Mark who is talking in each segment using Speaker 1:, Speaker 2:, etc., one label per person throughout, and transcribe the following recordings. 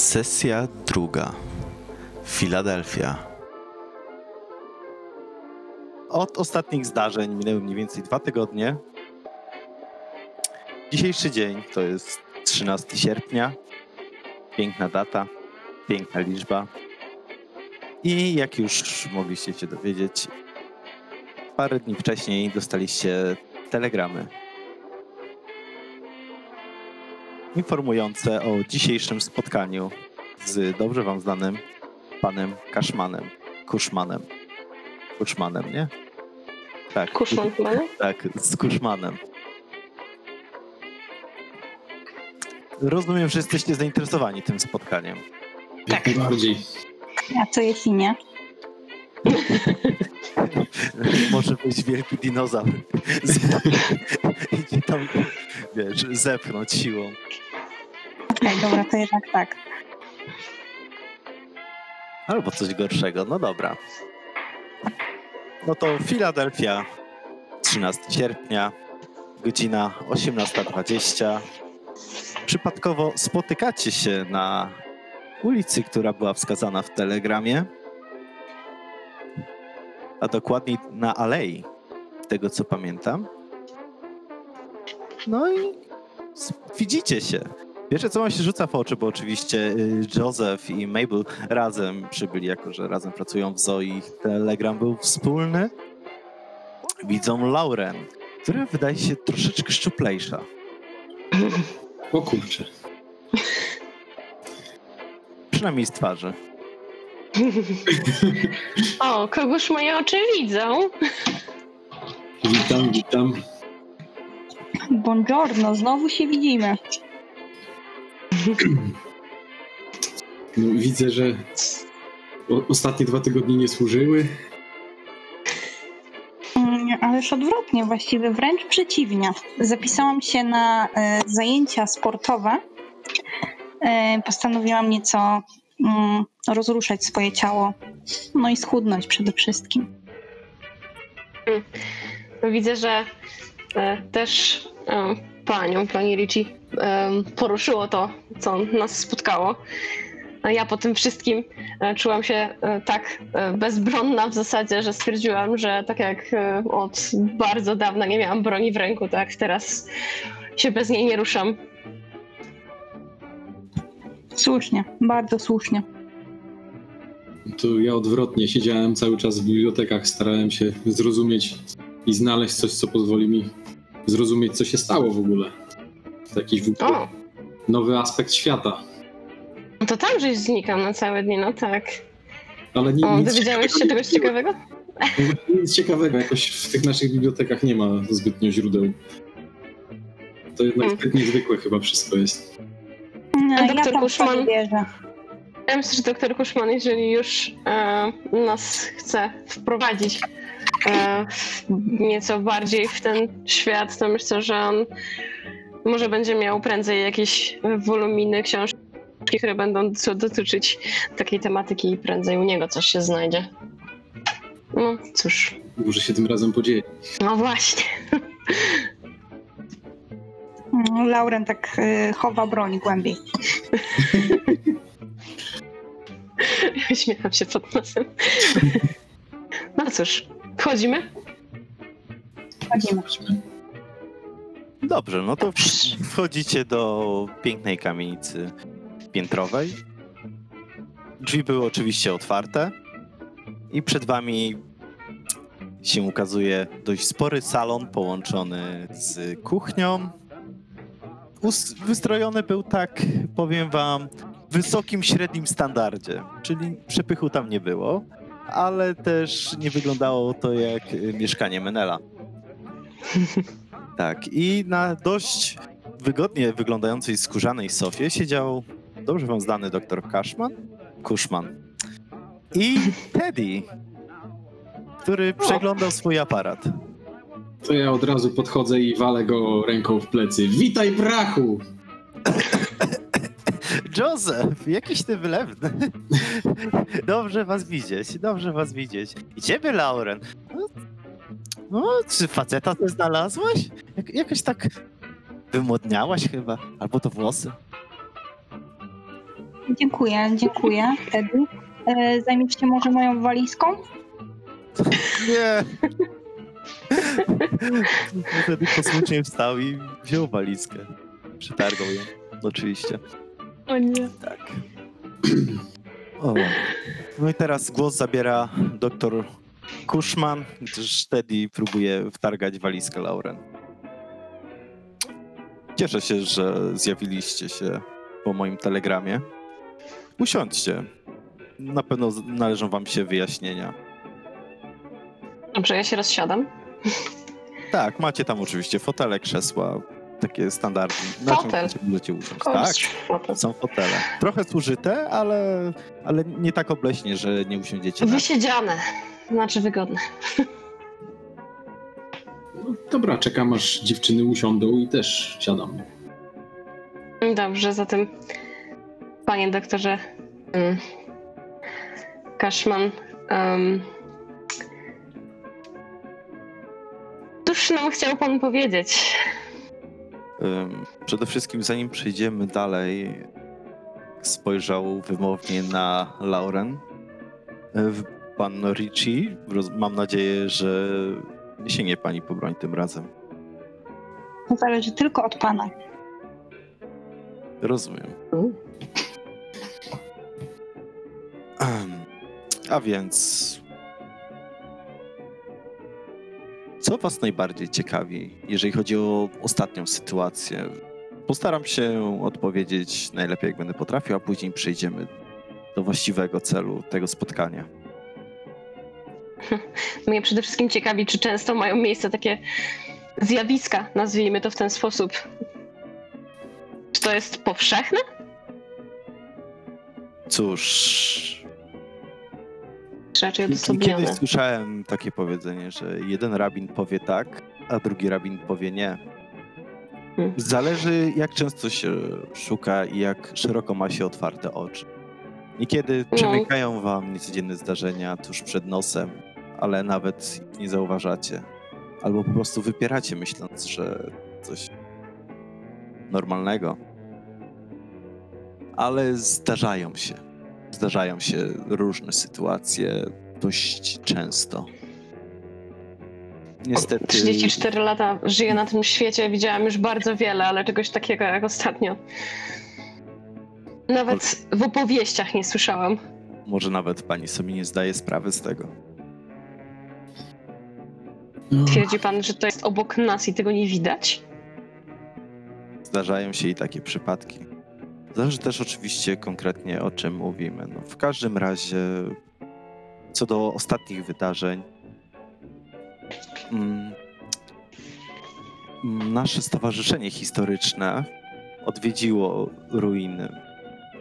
Speaker 1: Sesja druga. Filadelfia. Od ostatnich zdarzeń minęły mniej więcej dwa tygodnie. Dzisiejszy dzień to jest 13 sierpnia. Piękna data, piękna liczba. I jak już mogliście się dowiedzieć, parę dni wcześniej dostaliście telegramy informujące o dzisiejszym spotkaniu z dobrze wam znanym panem Kaszmanem. Kuszmanem. Kuszmanem, nie? Tak.
Speaker 2: Kuszman?
Speaker 1: Tak, z Kuszmanem. Rozumiem, że jesteście zainteresowani tym spotkaniem.
Speaker 2: Tak.
Speaker 3: Jak najbardziej.
Speaker 4: A co jeśli nie?
Speaker 1: Może być wielki dinozaur. Idzie tam, wiesz, zepchnąć siłą.
Speaker 4: Okej, dobra, to jednak tak.
Speaker 1: Albo coś gorszego, no dobra. No to Filadelfia, 13 sierpnia, godzina 18.20. Przypadkowo spotykacie się na ulicy, która była wskazana w telegramie, a dokładniej na alei, tego co pamiętam. No i widzicie się. Pierwsze, co wam się rzuca w oczy, bo oczywiście y, Joseph i Mabel razem przybyli, jako że razem pracują w Zoe. Ich telegram był wspólny. Widzą Lauren, która wydaje się troszeczkę szczuplejsza.
Speaker 3: O kurczę.
Speaker 1: Przynajmniej z twarzy.
Speaker 2: O, kogoż moje oczy widzą.
Speaker 3: Witam, witam.
Speaker 4: Buongiorno, znowu się widzimy.
Speaker 3: No, widzę, że o, ostatnie dwa tygodnie nie służyły.
Speaker 4: Mm, Ależ odwrotnie, właściwie wręcz przeciwnie. Zapisałam się na e, zajęcia sportowe. E, postanowiłam nieco mm, rozruszać swoje ciało, no i schudnąć przede wszystkim.
Speaker 2: Widzę, że e, też e, panią, pani Ricci, poruszyło to, co nas spotkało. A ja po tym wszystkim e, czułam się e, tak e, bezbronna w zasadzie, że stwierdziłam, że tak jak od bardzo dawna nie miałam broni w ręku, tak teraz się bez niej nie ruszam.
Speaker 4: Słusznie, bardzo słusznie.
Speaker 3: To ja odwrotnie siedziałem cały czas w bibliotekach, starałem się zrozumieć i znaleźć coś, co pozwoli mi zrozumieć, co się stało w ogóle. To jakiś w ogóle
Speaker 2: O,
Speaker 3: nowy aspekt świata.
Speaker 2: no to tam żeś znikam na całe dni, no tak.
Speaker 3: Ale ni-
Speaker 2: O,
Speaker 3: nic,
Speaker 2: dowiedziałeś się czegoś ciekawego?
Speaker 3: nic ciekawego. Jakoś w tych naszych bibliotekach nie ma zbytnio źródeł. To jednak
Speaker 2: Hmm.
Speaker 3: zbyt niezwykłe chyba wszystko jest.
Speaker 4: No, ja
Speaker 2: doktor
Speaker 4: tam w to
Speaker 2: Kuszman?
Speaker 4: nie wierzę.
Speaker 2: Ja myślę, że doktor Kuszman, jeżeli już e, nas chce wprowadzić e, w nieco bardziej w ten świat, to myślę, że on może będzie miał prędzej jakieś woluminy książki, które będą co dotyczyć takiej tematyki i prędzej u niego coś się znajdzie. No cóż,
Speaker 3: Może się tym razem podzieje.
Speaker 2: no właśnie.
Speaker 4: Mm, Lauren tak y, chowa broń głębiej.
Speaker 2: Śmiecham się pod nosem. No cóż, wchodzimy?
Speaker 4: Chodzimy.
Speaker 1: Dobrze, no to wchodzicie do pięknej kamienicy piętrowej. Drzwi były oczywiście otwarte i przed wami się ukazuje dość spory salon połączony z kuchnią. Us- wystrojony był tak, powiem wam, w wysokim, średnim standardzie, czyli przepychu tam nie było, ale też nie wyglądało to jak y, mieszkanie Menela. Tak, i na dość wygodnie wyglądającej skórzanej sofie siedział dobrze wam znany doktor Kaszman, Kuszman i Teddy, który przeglądał swój aparat.
Speaker 3: To ja od razu podchodzę i walę go ręką w plecy. Witaj, brachu!
Speaker 1: Joseph, jakiś ty wylewny. Dobrze was widzieć, dobrze was widzieć. I ciebie, Lauren. No, no czy faceta ty znalazłaś? Jak, jakoś tak wymłodniałaś chyba, albo to włosy.
Speaker 4: Dziękuję, dziękuję wtedy. E, Zajmiesz się może moją walizką?
Speaker 1: Nie! Wtedy posłusznie wstał i wziął walizkę. Przytargał ją, oczywiście.
Speaker 2: O nie.
Speaker 1: Tak. O. No i teraz głos zabiera doktor Kuszman, gdyż Teddy próbuje wtargać walizkę Lauren. Cieszę się, że zjawiliście się po moim telegramie. Usiądźcie. Na pewno należą wam się wyjaśnienia.
Speaker 2: Dobrze, ja się rozsiadam.
Speaker 1: Tak, macie tam oczywiście fotele, krzesła, takie standardy. Na czym
Speaker 2: Fotel?
Speaker 1: Możecie usiąść. Tak,
Speaker 2: Fotel.
Speaker 1: są fotele. Trochę zużyte, ale, ale nie tak obleśnie, że nie usiądziecie na
Speaker 2: Wysiedziane. Znaczy wygodne.
Speaker 3: No, dobra, czekam aż dziewczyny usiądą i też siadam.
Speaker 2: Dobrze, zatem panie doktorze um, Kaszman, um, cóż nam chciał pan powiedzieć?
Speaker 1: Przede wszystkim, zanim przejdziemy dalej, spojrzał wymownie na Lauren. Pan roz- mam nadzieję, że nie sięgnie pani po broń tym razem.
Speaker 4: To zależy tylko od pana.
Speaker 1: Rozumiem. Em, A więc. Co Was najbardziej ciekawi, jeżeli chodzi o ostatnią sytuację? Postaram się odpowiedzieć najlepiej, jak będę potrafił, a później przejdziemy do właściwego celu tego spotkania.
Speaker 2: Mnie przede wszystkim ciekawi, czy często mają miejsce takie zjawiska, nazwijmy to w ten sposób. Czy to jest powszechne?
Speaker 1: Cóż,
Speaker 2: Czy raczej
Speaker 1: kiedyś
Speaker 2: odosobnione?
Speaker 1: słyszałem takie powiedzenie, że jeden rabin powie tak, a drugi rabin powie nie.
Speaker 2: Hmm.
Speaker 1: Zależy, jak często się szuka i jak szeroko ma się otwarte oczy. Niekiedy
Speaker 2: No.
Speaker 1: przemykają wam niecodzienne zdarzenia tuż przed nosem, ale nawet nie zauważacie. Albo po prostu wypieracie, myśląc, że coś normalnego. Ale zdarzają się. Zdarzają się różne sytuacje dość często. Niestety.
Speaker 2: 34 lata żyję na tym świecie, widziałam już bardzo wiele, ale czegoś takiego jak ostatnio. Nawet w opowieściach nie słyszałam.
Speaker 1: Może nawet pani sobie nie zdaje sprawy z tego.
Speaker 3: No,
Speaker 2: Twierdzi pan, że to jest obok nas i tego nie widać?
Speaker 1: Zdarzają się i takie przypadki. Zależy też oczywiście konkretnie o czym mówimy. No, w każdym razie, co do ostatnich wydarzeń, mm, mm, nasze stowarzyszenie historyczne odwiedziło ruiny.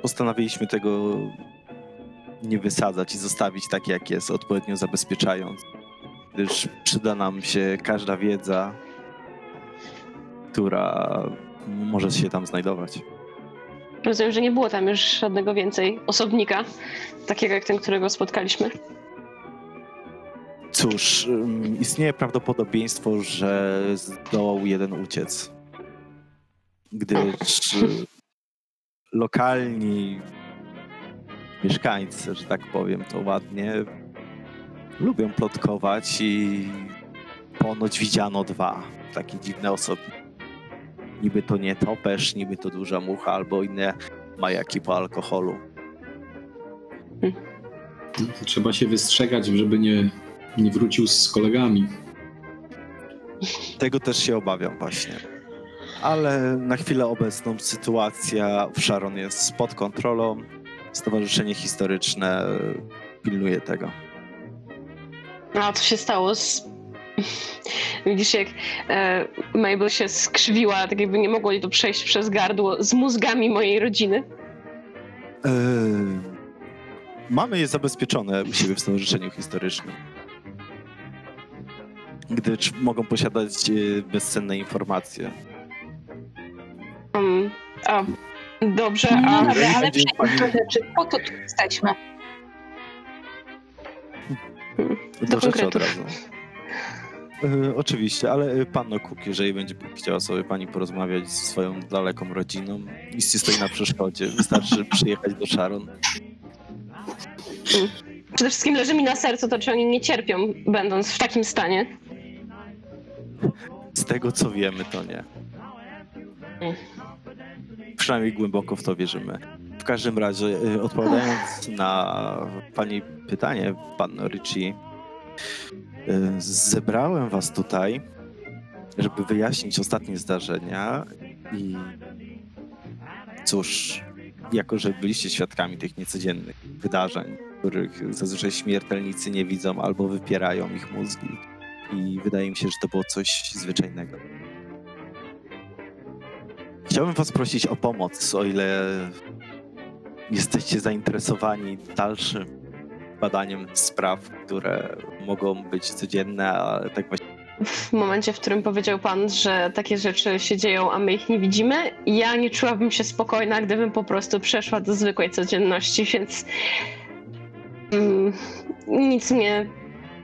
Speaker 1: Postanowiliśmy tego nie wysadzać i zostawić takie, jak jest, odpowiednio zabezpieczając, gdyż przyda nam się każda wiedza, która może się tam znajdować.
Speaker 2: Rozumiem, że nie było tam już żadnego więcej osobnika, takiego jak ten, którego spotkaliśmy.
Speaker 1: Cóż, istnieje prawdopodobieństwo, że zdołał jeden uciec. Gdyż lokalni mieszkańcy, że tak powiem to ładnie, lubią plotkować i ponoć widziano dwa takie dziwne osoby. Niby to nie topesz, niby to duża mucha albo inne majaki po alkoholu.
Speaker 3: trzeba się wystrzegać, żeby nie, nie wrócił z kolegami.
Speaker 1: Tego też się obawiam właśnie. Ale na chwilę obecną sytuacja w Sharon jest pod kontrolą. Stowarzyszenie Historyczne pilnuje tego.
Speaker 2: A co się stało z... Widzisz, jak e, Mabel się skrzywiła, tak jakby nie mogło jej to przejść przez gardło z mózgami mojej rodziny.
Speaker 1: Yy, mamy je zabezpieczone u siebie w Stowarzyszeniu Historycznym. Gdyż mogą posiadać yy, bezcenne informacje.
Speaker 2: Um, a, dobrze,
Speaker 4: No
Speaker 2: a...
Speaker 4: ale do
Speaker 1: pani-
Speaker 4: rzeczy. Po to tu jesteśmy.
Speaker 1: Do rzeczy od razu. E, oczywiście, ale e, panno Cook, jeżeli będzie chciała sobie pani porozmawiać ze swoją daleką rodziną, nic nie stoi na przeszkodzie. Wystarczy przyjechać do Sharon.
Speaker 2: Przede wszystkim leży mi na sercu to, czy oni nie cierpią, będąc w takim stanie.
Speaker 1: Z tego co wiemy, to nie. Przynajmniej głęboko w to wierzymy. W każdym razie, y, odpowiadając na pani pytanie, pan Richie, y, zebrałem was tutaj, żeby wyjaśnić ostatnie zdarzenia i cóż, jako że byliście świadkami tych niecodziennych wydarzeń, których zazwyczaj śmiertelnicy nie widzą albo wypierają ich mózgi, i wydaje mi się, że to było coś zwyczajnego. Chciałbym Was prosić o pomoc, o ile jesteście zainteresowani dalszym badaniem spraw, które mogą być codzienne, ale tak właśnie
Speaker 2: W momencie, w którym powiedział pan, że takie rzeczy się dzieją, a my ich nie widzimy, ja nie czułabym się spokojna, gdybym po prostu przeszła do zwykłej codzienności, więc mm, nic mnie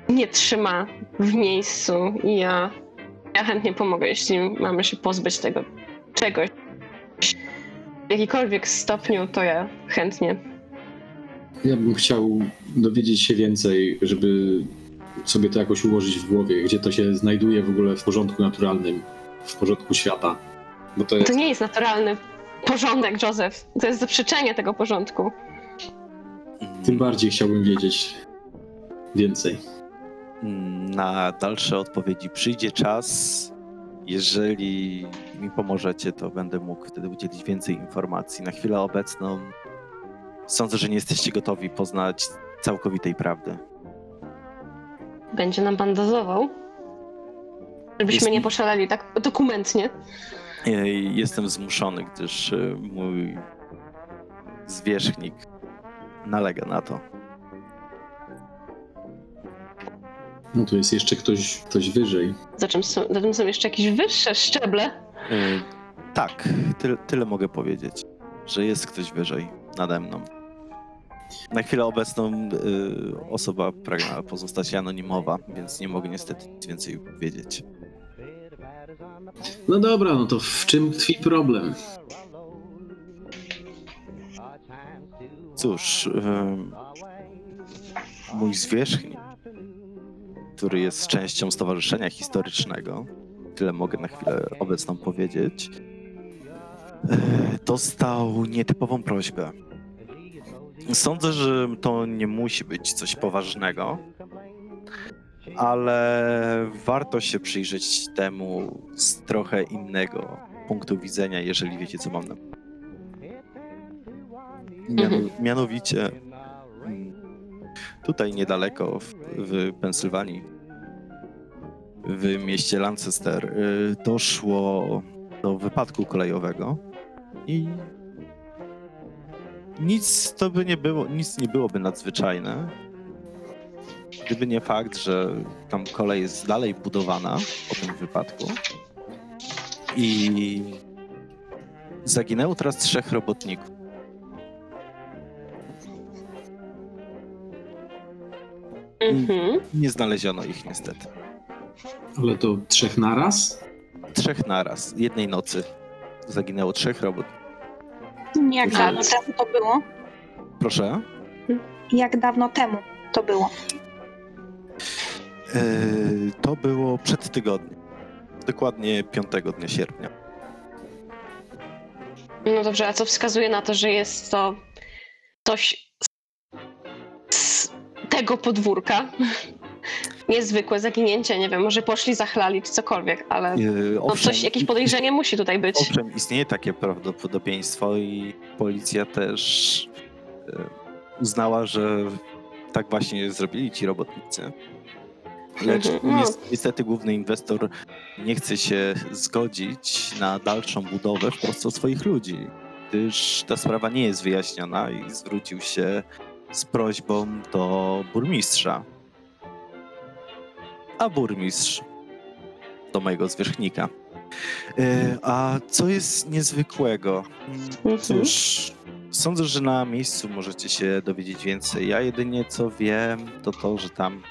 Speaker 2: nie trzyma w miejscu i ja, ja chętnie pomogę, jeśli mamy się pozbyć tego czegoś. W jakikolwiek stopniu, to ja chętnie.
Speaker 3: Ja bym chciał dowiedzieć się więcej, żeby sobie to jakoś ułożyć w głowie, gdzie to się znajduje w ogóle w porządku naturalnym, w porządku świata. Bo to
Speaker 2: To
Speaker 3: jest.
Speaker 2: nie jest naturalny porządek, Józef. To jest zaprzeczenie tego porządku.
Speaker 3: Tym bardziej chciałbym wiedzieć więcej.
Speaker 1: na dalsze odpowiedzi przyjdzie czas. Jeżeli mi pomożecie, to będę mógł wtedy udzielić więcej informacji. Na chwilę obecną sądzę, że nie jesteście gotowi poznać całkowitej prawdy.
Speaker 2: Będzie nam pan dozował? Żebyśmy
Speaker 1: Jest-
Speaker 2: nie poszaleli tak dokumentnie.
Speaker 1: E, Jestem zmuszony, gdyż e, mój zwierzchnik nalega na to.
Speaker 3: No tu jest jeszcze ktoś, ktoś wyżej.
Speaker 2: Za czym są, za tym są jeszcze jakieś wyższe szczeble.
Speaker 1: E, Tak, tyle, tyle mogę powiedzieć, że jest ktoś wyżej nade mną. Na chwilę obecną y, osoba pragna pozostać anonimowa, więc nie mogę niestety nic więcej powiedzieć.
Speaker 3: No dobra, no to w czym tkwi problem?
Speaker 1: Cóż, ym, mój zwierzchnik, który jest częścią Stowarzyszenia Historycznego, tyle mogę na chwilę obecną powiedzieć, y, dostał nietypową prośbę. Sądzę, że to nie musi być coś poważnego, ale warto się przyjrzeć temu z trochę innego punktu widzenia, jeżeli wiecie, co mam na Miano,
Speaker 2: Mhm.
Speaker 1: Mianowicie mm, tutaj niedaleko w, w Pensylwanii, w mieście Lancaster, y, doszło do wypadku kolejowego i nic to by nie było, nic nie byłoby nadzwyczajne, gdyby nie fakt, że tam kolej jest dalej budowana po tym wypadku i zaginęło teraz trzech robotników.
Speaker 2: Mhm.
Speaker 1: Nie znaleziono ich niestety.
Speaker 3: Ale to trzech naraz?
Speaker 1: Trzech naraz, jednej nocy zaginęło trzech robot.
Speaker 4: Jak
Speaker 1: Proszę.
Speaker 4: dawno temu to było?
Speaker 1: Proszę.
Speaker 4: Jak dawno temu to było?
Speaker 1: Yy, to było przed tygodniem. Dokładnie 5 dnia sierpnia.
Speaker 2: No dobrze, a co wskazuje na to, że jest to coś z- z tego podwórka? Niezwykłe zaginięcie, nie wiem, może poszli, zachlali czy cokolwiek, ale
Speaker 1: Yy,
Speaker 2: no
Speaker 1: owszem,
Speaker 2: coś, jakieś podejrzenie musi tutaj być.
Speaker 1: owszem, istnieje takie prawdopodobieństwo i policja też yy, uznała, że tak właśnie zrobili ci robotnicy. Lecz
Speaker 2: Mhm, no.
Speaker 1: nies- niestety główny inwestor nie chce się zgodzić na dalszą budowę w Polsce swoich ludzi, gdyż ta sprawa nie jest wyjaśniona i zwrócił się z prośbą do burmistrza. A burmistrz do mojego zwierzchnika. E, A co jest niezwykłego?
Speaker 2: Mhm.
Speaker 1: Cóż, sądzę, że na miejscu możecie się dowiedzieć więcej. Ja jedynie co wiem, to to, że tam,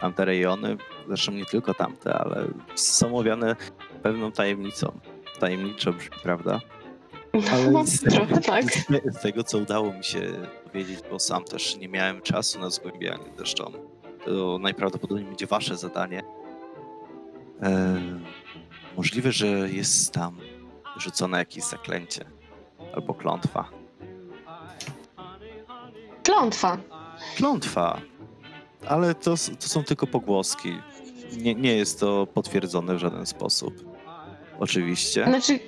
Speaker 1: tamte rejony zresztą nie tylko tamte, ale są owiane pewną tajemnicą. Tajemniczo brzmi, prawda?
Speaker 2: No,
Speaker 1: z,
Speaker 2: trochę tak.
Speaker 1: z, z tego, co udało mi się dowiedzieć, bo sam też nie miałem czasu na zgłębianie, zresztą to najprawdopodobniej będzie wasze zadanie. E, możliwe, że jest tam rzucone jakieś zaklęcie albo klątwa.
Speaker 2: Klątwa.
Speaker 1: Klątwa, ale to, to są tylko pogłoski. Nie, nie jest to potwierdzone w żaden sposób. Oczywiście.
Speaker 2: Znaczy,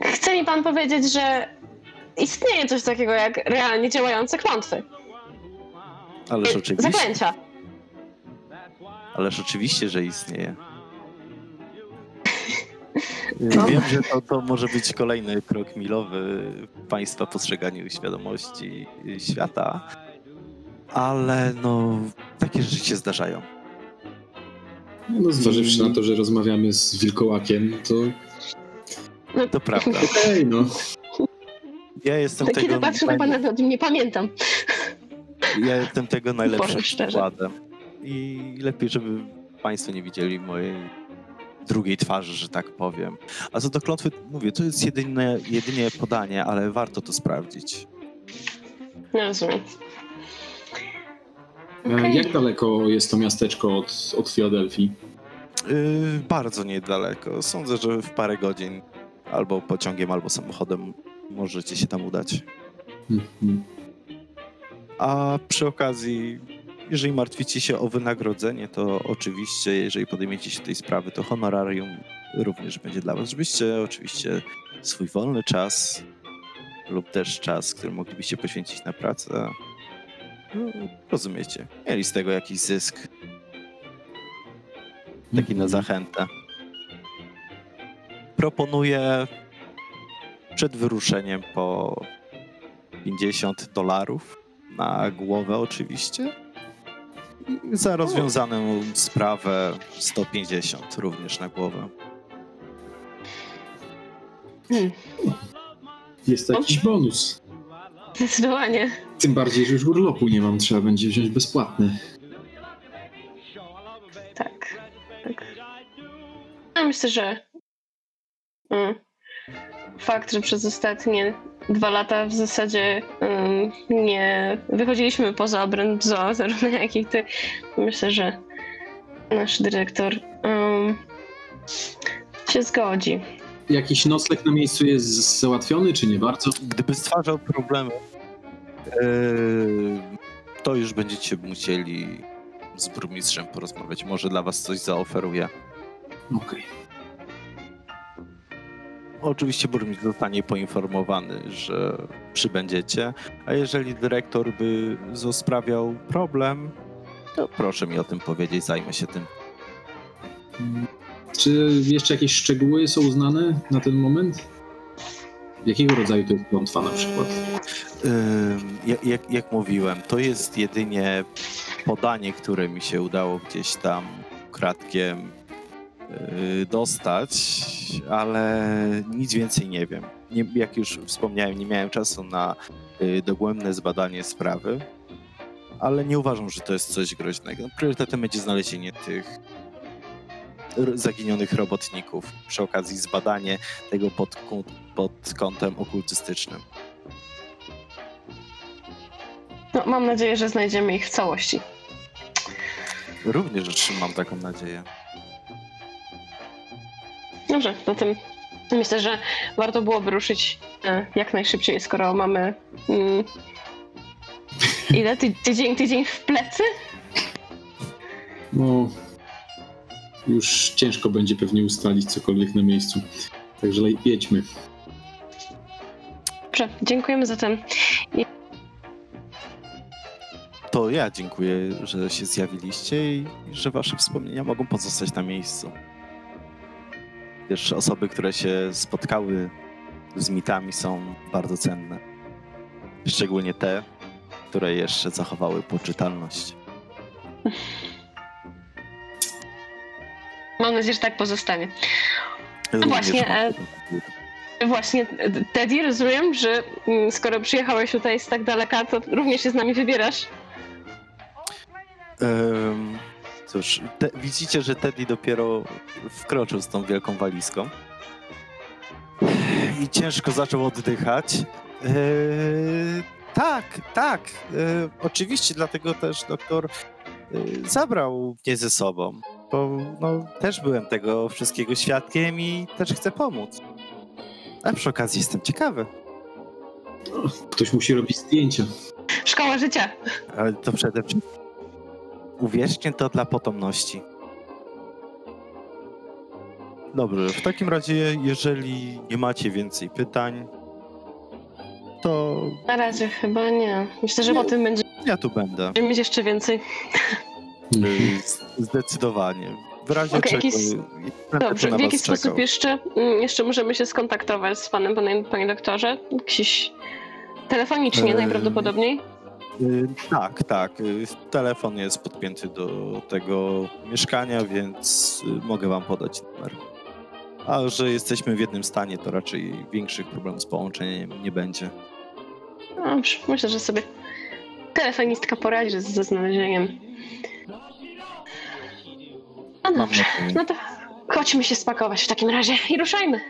Speaker 2: chce mi pan powiedzieć, że istnieje coś takiego jak realnie działające klątwy.
Speaker 1: Ależ
Speaker 2: Y,
Speaker 1: oczywiście,
Speaker 2: Zaklęcia.
Speaker 1: Ależ oczywiście, że istnieje.
Speaker 2: No.
Speaker 1: Wiem, że to, to może być kolejny krok milowy w Państwa postrzeganiu świadomości świata, ale no, takie rzeczy się zdarzają.
Speaker 3: No, zważywszy na to, że rozmawiamy z wilkołakiem, to
Speaker 1: To prawda.
Speaker 3: okej, no.
Speaker 1: Ja jestem
Speaker 2: Kiedy
Speaker 1: tego,
Speaker 2: patrzę na pana, to nie pamiętam.
Speaker 1: ja jestem tego najlepszym
Speaker 2: Powiem szczerze.
Speaker 1: I lepiej, żeby Państwo nie widzieli mojej drugiej twarzy, że tak powiem. A co do klątwy, mówię, to jest jedyne, jedynie podanie, ale warto to sprawdzić.
Speaker 2: Nie rozumiem.
Speaker 3: E,
Speaker 2: Okej.
Speaker 3: Jak daleko jest to miasteczko od, od Filadelfii?
Speaker 1: Yy, bardzo niedaleko. Sądzę, że w parę godzin albo pociągiem, albo samochodem możecie się tam udać.
Speaker 3: Mhm.
Speaker 1: A przy okazji, jeżeli martwicie się o wynagrodzenie, to oczywiście, jeżeli podejmiecie się tej sprawy, to honorarium również będzie dla was, żebyście oczywiście swój wolny czas lub też czas, który moglibyście poświęcić na pracę, no, rozumiecie, mieli z tego jakiś zysk, taki na zachętę. Proponuję przed wyruszeniem po 50 dolarów na głowę oczywiście. Za rozwiązaną sprawę 150 również na głowę.
Speaker 2: Hmm.
Speaker 3: Jest to jakiś bonus.
Speaker 2: Zdecydowanie.
Speaker 3: Tym bardziej, że już urlopu nie mam, trzeba będzie wziąć bezpłatny.
Speaker 2: Tak. tak. Ja myślę, że mm, fakt, że przez ostatnie dwa lata w zasadzie mm, nie wychodziliśmy poza obręb zoo, zarówno jak i ty, myślę, że nasz dyrektor mm, się zgodzi.
Speaker 3: Jakiś nocleg na miejscu jest załatwiony, czy nie bardzo?
Speaker 1: Gdyby stwarzał problemy, yy, to już będziecie musieli z burmistrzem porozmawiać. Może dla was coś zaoferuje.
Speaker 3: Okej.
Speaker 1: Oczywiście burmistrz zostanie poinformowany, że przybędziecie, a jeżeli dyrektor by sprawiał problem, to proszę mi o tym powiedzieć, zajmę się tym.
Speaker 3: Czy jeszcze jakieś szczegóły są znane na ten moment? Jakiego rodzaju to jest klątwa na przykład?
Speaker 1: Jak, jak, jak mówiłem, to jest jedynie podanie, które mi się udało gdzieś tam kratkiem dostać, ale nic więcej nie wiem. Nie, jak już wspomniałem, nie miałem czasu na yy, dogłębne zbadanie sprawy, ale nie uważam, że to jest coś groźnego. Priorytetem będzie znalezienie tych zaginionych robotników, przy okazji zbadanie tego pod, pod kątem okultystycznym.
Speaker 2: No, mam nadzieję, że znajdziemy ich w całości.
Speaker 1: Również trzymam taką nadzieję.
Speaker 2: Dobrze, zatem myślę, że warto byłoby ruszyć e, jak najszybciej, skoro mamy mm, ile? Ty, tydzień, tydzień w plecy?
Speaker 3: No, już ciężko będzie pewnie ustalić cokolwiek na miejscu. Także jedźmy.
Speaker 2: Dobrze, dziękujemy zatem.
Speaker 1: To ja dziękuję, że się zjawiliście i że wasze wspomnienia mogą pozostać na miejscu. Wiesz, osoby, które się spotkały z mitami są bardzo cenne. Szczególnie te, które jeszcze zachowały poczytalność.
Speaker 2: Mam nadzieję, że tak pozostanie. Właśnie,
Speaker 1: mam
Speaker 2: e,
Speaker 1: taką nadzieję.
Speaker 2: Właśnie, Teddy, rozumiem, że mm, skoro przyjechałeś tutaj z tak daleka, to również się z nami wybierasz.
Speaker 1: Em, Cóż, te, widzicie, że Teddy dopiero wkroczył z tą wielką walizką. I ciężko zaczął oddychać. Eee, tak, tak. e, oczywiście, dlatego też doktor e, zabrał mnie ze sobą. Bo no, też byłem tego wszystkiego świadkiem i też chcę pomóc. A przy okazji jestem ciekawy.
Speaker 3: Ktoś musi robić zdjęcia.
Speaker 2: Szkoła życia.
Speaker 1: Ale to przede wszystkim. Uwierzcie to dla potomności. Dobrze, w takim razie, jeżeli nie macie więcej pytań, to
Speaker 2: Na razie chyba nie. Myślę, że po tym będziemy
Speaker 1: ja tu będę.
Speaker 2: mieć jeszcze więcej.
Speaker 1: Zdecydowanie. W razie
Speaker 2: Okej,
Speaker 1: czego.
Speaker 2: jakiś- Dobrze, w jaki sposób
Speaker 1: czekał.
Speaker 2: jeszcze, mm, jeszcze możemy się skontaktować z panem, panie, panie doktorze? Jakiś telefonicznie
Speaker 1: Eee,
Speaker 2: najprawdopodobniej?
Speaker 1: Y, Tak, tak. y, Telefon jest podpięty do tego mieszkania, więc y, mogę wam podać numer. A że jesteśmy w jednym stanie, to raczej większych problemów z połączeniem nie będzie.
Speaker 2: Dobrze, myślę, że sobie telefonistka poradzi ze, znalezieniem. No dobrze, no to chodźmy się spakować w takim razie i ruszajmy.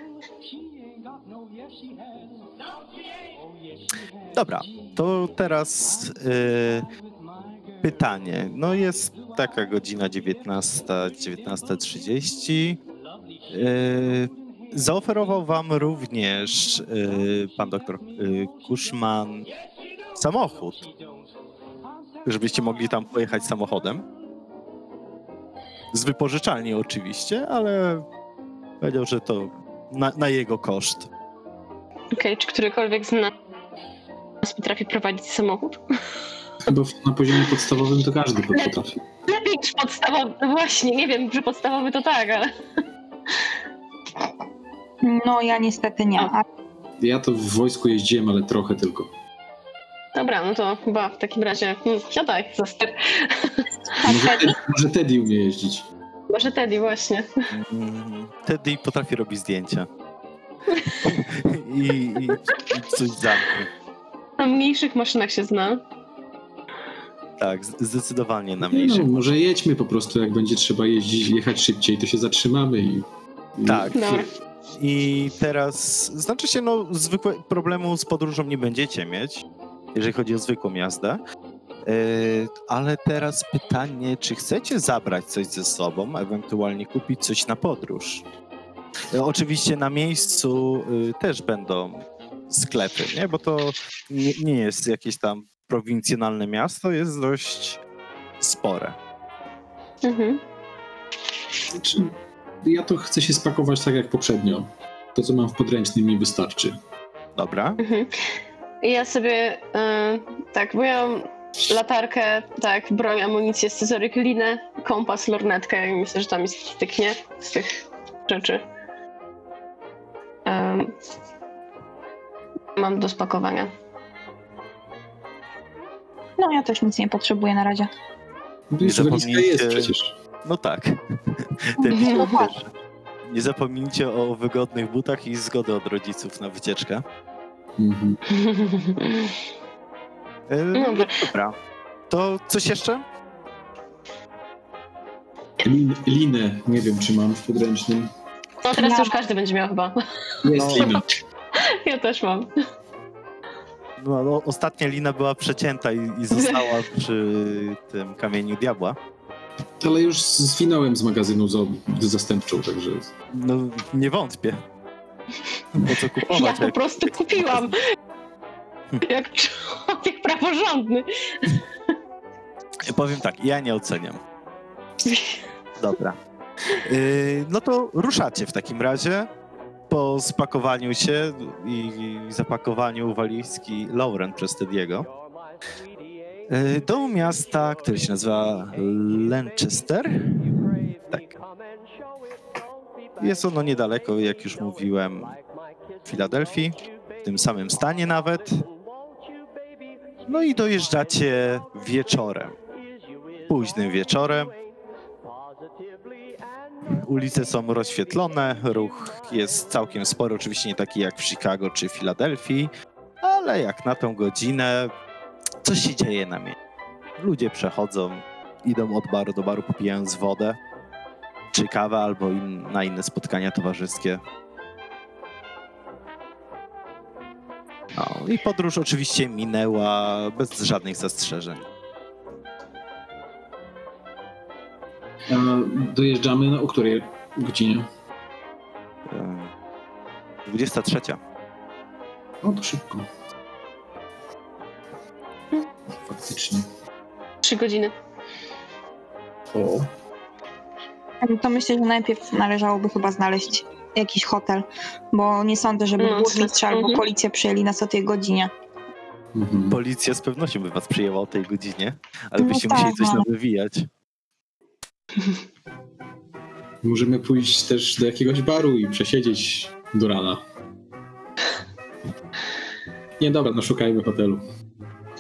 Speaker 1: Dobra, to teraz y, pytanie. No jest taka godzina 19, 19.30. Y, zaoferował wam również y, pan doktor y, Kuszman samochód, żebyście mogli tam pojechać samochodem. Z wypożyczalni oczywiście, ale powiedział, że to na, na jego koszt.
Speaker 2: Okej, czy którykolwiek z nas potrafi prowadzić samochód?
Speaker 3: Chyba na poziomie podstawowym to każdy potrafi.
Speaker 2: Lepiej niż podstawowy. No właśnie, nie wiem, że podstawowy to tak, ale...
Speaker 4: No ja niestety nie. A
Speaker 3: Ja to w wojsku jeździłem, ale trochę tylko.
Speaker 2: Dobra, no to chyba w takim razie hmm, siadaj za ster.
Speaker 3: Może Teddy, może Teddy umie jeździć.
Speaker 2: Może Teddy właśnie.
Speaker 1: Mm, Teddy potrafi robić zdjęcia. I, i, i coś zamknie.
Speaker 2: Na mniejszych maszynach się zna.
Speaker 1: Tak, zdecydowanie na
Speaker 3: Nie
Speaker 1: mniejszych.
Speaker 3: No, może jedźmy po prostu, jak będzie trzeba jeździć, jechać szybciej, to się zatrzymamy i...
Speaker 1: Tak.
Speaker 2: Dobra.
Speaker 1: I teraz, znaczy się, no, zwykłe problemu z podróżą nie będziecie mieć, jeżeli chodzi o zwykłą jazdę. Yy, ale teraz pytanie, czy chcecie zabrać coś ze sobą, ewentualnie kupić coś na podróż? Yy, oczywiście na miejscu yy, też będą sklepy, nie? Bo to nie, nie jest jakieś tam prowincjonalne miasto, jest dość spore.
Speaker 2: Mhm.
Speaker 3: Znaczy, ja to chcę się spakować tak jak poprzednio. To, co mam w podręcznym mi wystarczy.
Speaker 1: Dobra?
Speaker 2: Mhm. I ja sobie e, tak, bo ja mam latarkę, tak, broń, amunicję, scyzoryk, linę, kompas, lornetkę i myślę, że tam jest styknie z tych rzeczy. Em, mam do spakowania.
Speaker 4: no ja też nic nie potrzebuję na razie.
Speaker 3: Wiesz, walizka
Speaker 1: zapomnijcie-
Speaker 3: jest przecież.
Speaker 1: No tak. Ten.
Speaker 4: No tak.
Speaker 1: też. Nie zapomnijcie o wygodnych butach i zgody od rodziców na wycieczkę.
Speaker 3: Mhm.
Speaker 1: E,
Speaker 2: No Dobra.
Speaker 1: Dobra. To coś jeszcze?
Speaker 3: Lin, linę, nie wiem, czy mam w podręcznym.
Speaker 2: No teraz
Speaker 4: Ja-
Speaker 2: już każdy będzie miał chyba.
Speaker 3: Jest
Speaker 1: No.
Speaker 3: lina.
Speaker 2: Ja też mam.
Speaker 1: No, no, ostatnia lina była przecięta i, i została przy tym kamieniu diabła.
Speaker 3: Ale już zwinąłem z magazynu z zastępczą, także...
Speaker 1: No, nie wątpię. Po co kupować?
Speaker 2: Ja po
Speaker 1: jak-
Speaker 2: prostu kupiłam. Jak człowiek praworządny.
Speaker 1: Powiem tak, ja nie oceniam. Dobra. Yy, no to ruszacie w takim razie. Po spakowaniu się i zapakowaniu walizki Lauren przez Tediego yy, do miasta, które się nazywa Lancaster. Tak. Jest ono niedaleko, jak już mówiłem, Filadelfii, w tym samym stanie nawet. No i dojeżdżacie wieczorem, późnym wieczorem. Ulice są rozświetlone, ruch jest całkiem spory, oczywiście nie taki jak w Chicago czy Filadelfii, ale jak na tą godzinę coś się dzieje na miejscu. Ludzie przechodzą idą od baru do baru, popijając wodę, czy kawę, albo in, na inne spotkania towarzyskie. No, I podróż oczywiście minęła bez żadnych zastrzeżeń.
Speaker 3: Dojeżdżamy no, o której godzinie?
Speaker 1: E, 23.
Speaker 3: O, to szybko. Faktycznie.
Speaker 2: Trzy godziny.
Speaker 3: O,
Speaker 4: No To myślę, że najpierw należałoby chyba znaleźć jakiś hotel, bo nie sądzę, żeby
Speaker 2: No,
Speaker 4: burmistrz albo
Speaker 2: mhm.
Speaker 4: policja przyjęli nas o tej godzinie.
Speaker 3: mhm.
Speaker 1: Policja z pewnością by was przyjęła o tej godzinie, ale
Speaker 4: No
Speaker 1: byście
Speaker 4: tak,
Speaker 1: musieli coś
Speaker 4: no.
Speaker 1: nawywijać.
Speaker 3: Możemy pójść też do jakiegoś baru i przesiedzieć do rana. Nie, dobra, no szukajmy hotelu.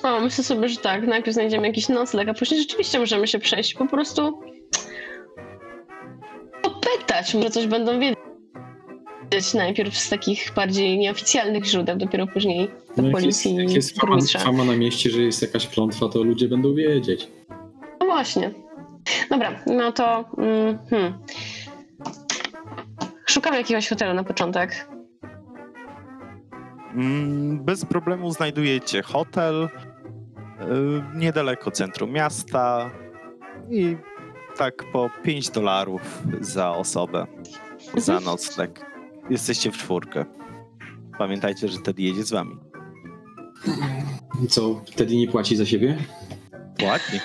Speaker 2: O, myślę sobie, że tak. Najpierw znajdziemy jakiś nocleg, a później rzeczywiście możemy się przejść. Po prostu popytać. Może coś będą wiedzieć najpierw z takich bardziej nieoficjalnych źródeł, dopiero później do
Speaker 3: No jak jest,
Speaker 2: policji
Speaker 3: jak jest fama, fama na mieście, że jest jakaś klątwa, to ludzie będą wiedzieć.
Speaker 2: No właśnie. Dobra, no to mm, hmm. szukamy jakiegoś hotelu na początek.
Speaker 1: Mm, Bez problemu znajdujecie hotel y, niedaleko centrum miasta i tak po 5 dolarów za osobę, za
Speaker 2: Mhm.
Speaker 1: nocleg. Jesteście w czwórkę. Pamiętajcie, że Teddy jedzie z wami.
Speaker 3: Co, wtedy nie płaci za siebie?
Speaker 1: Płaci.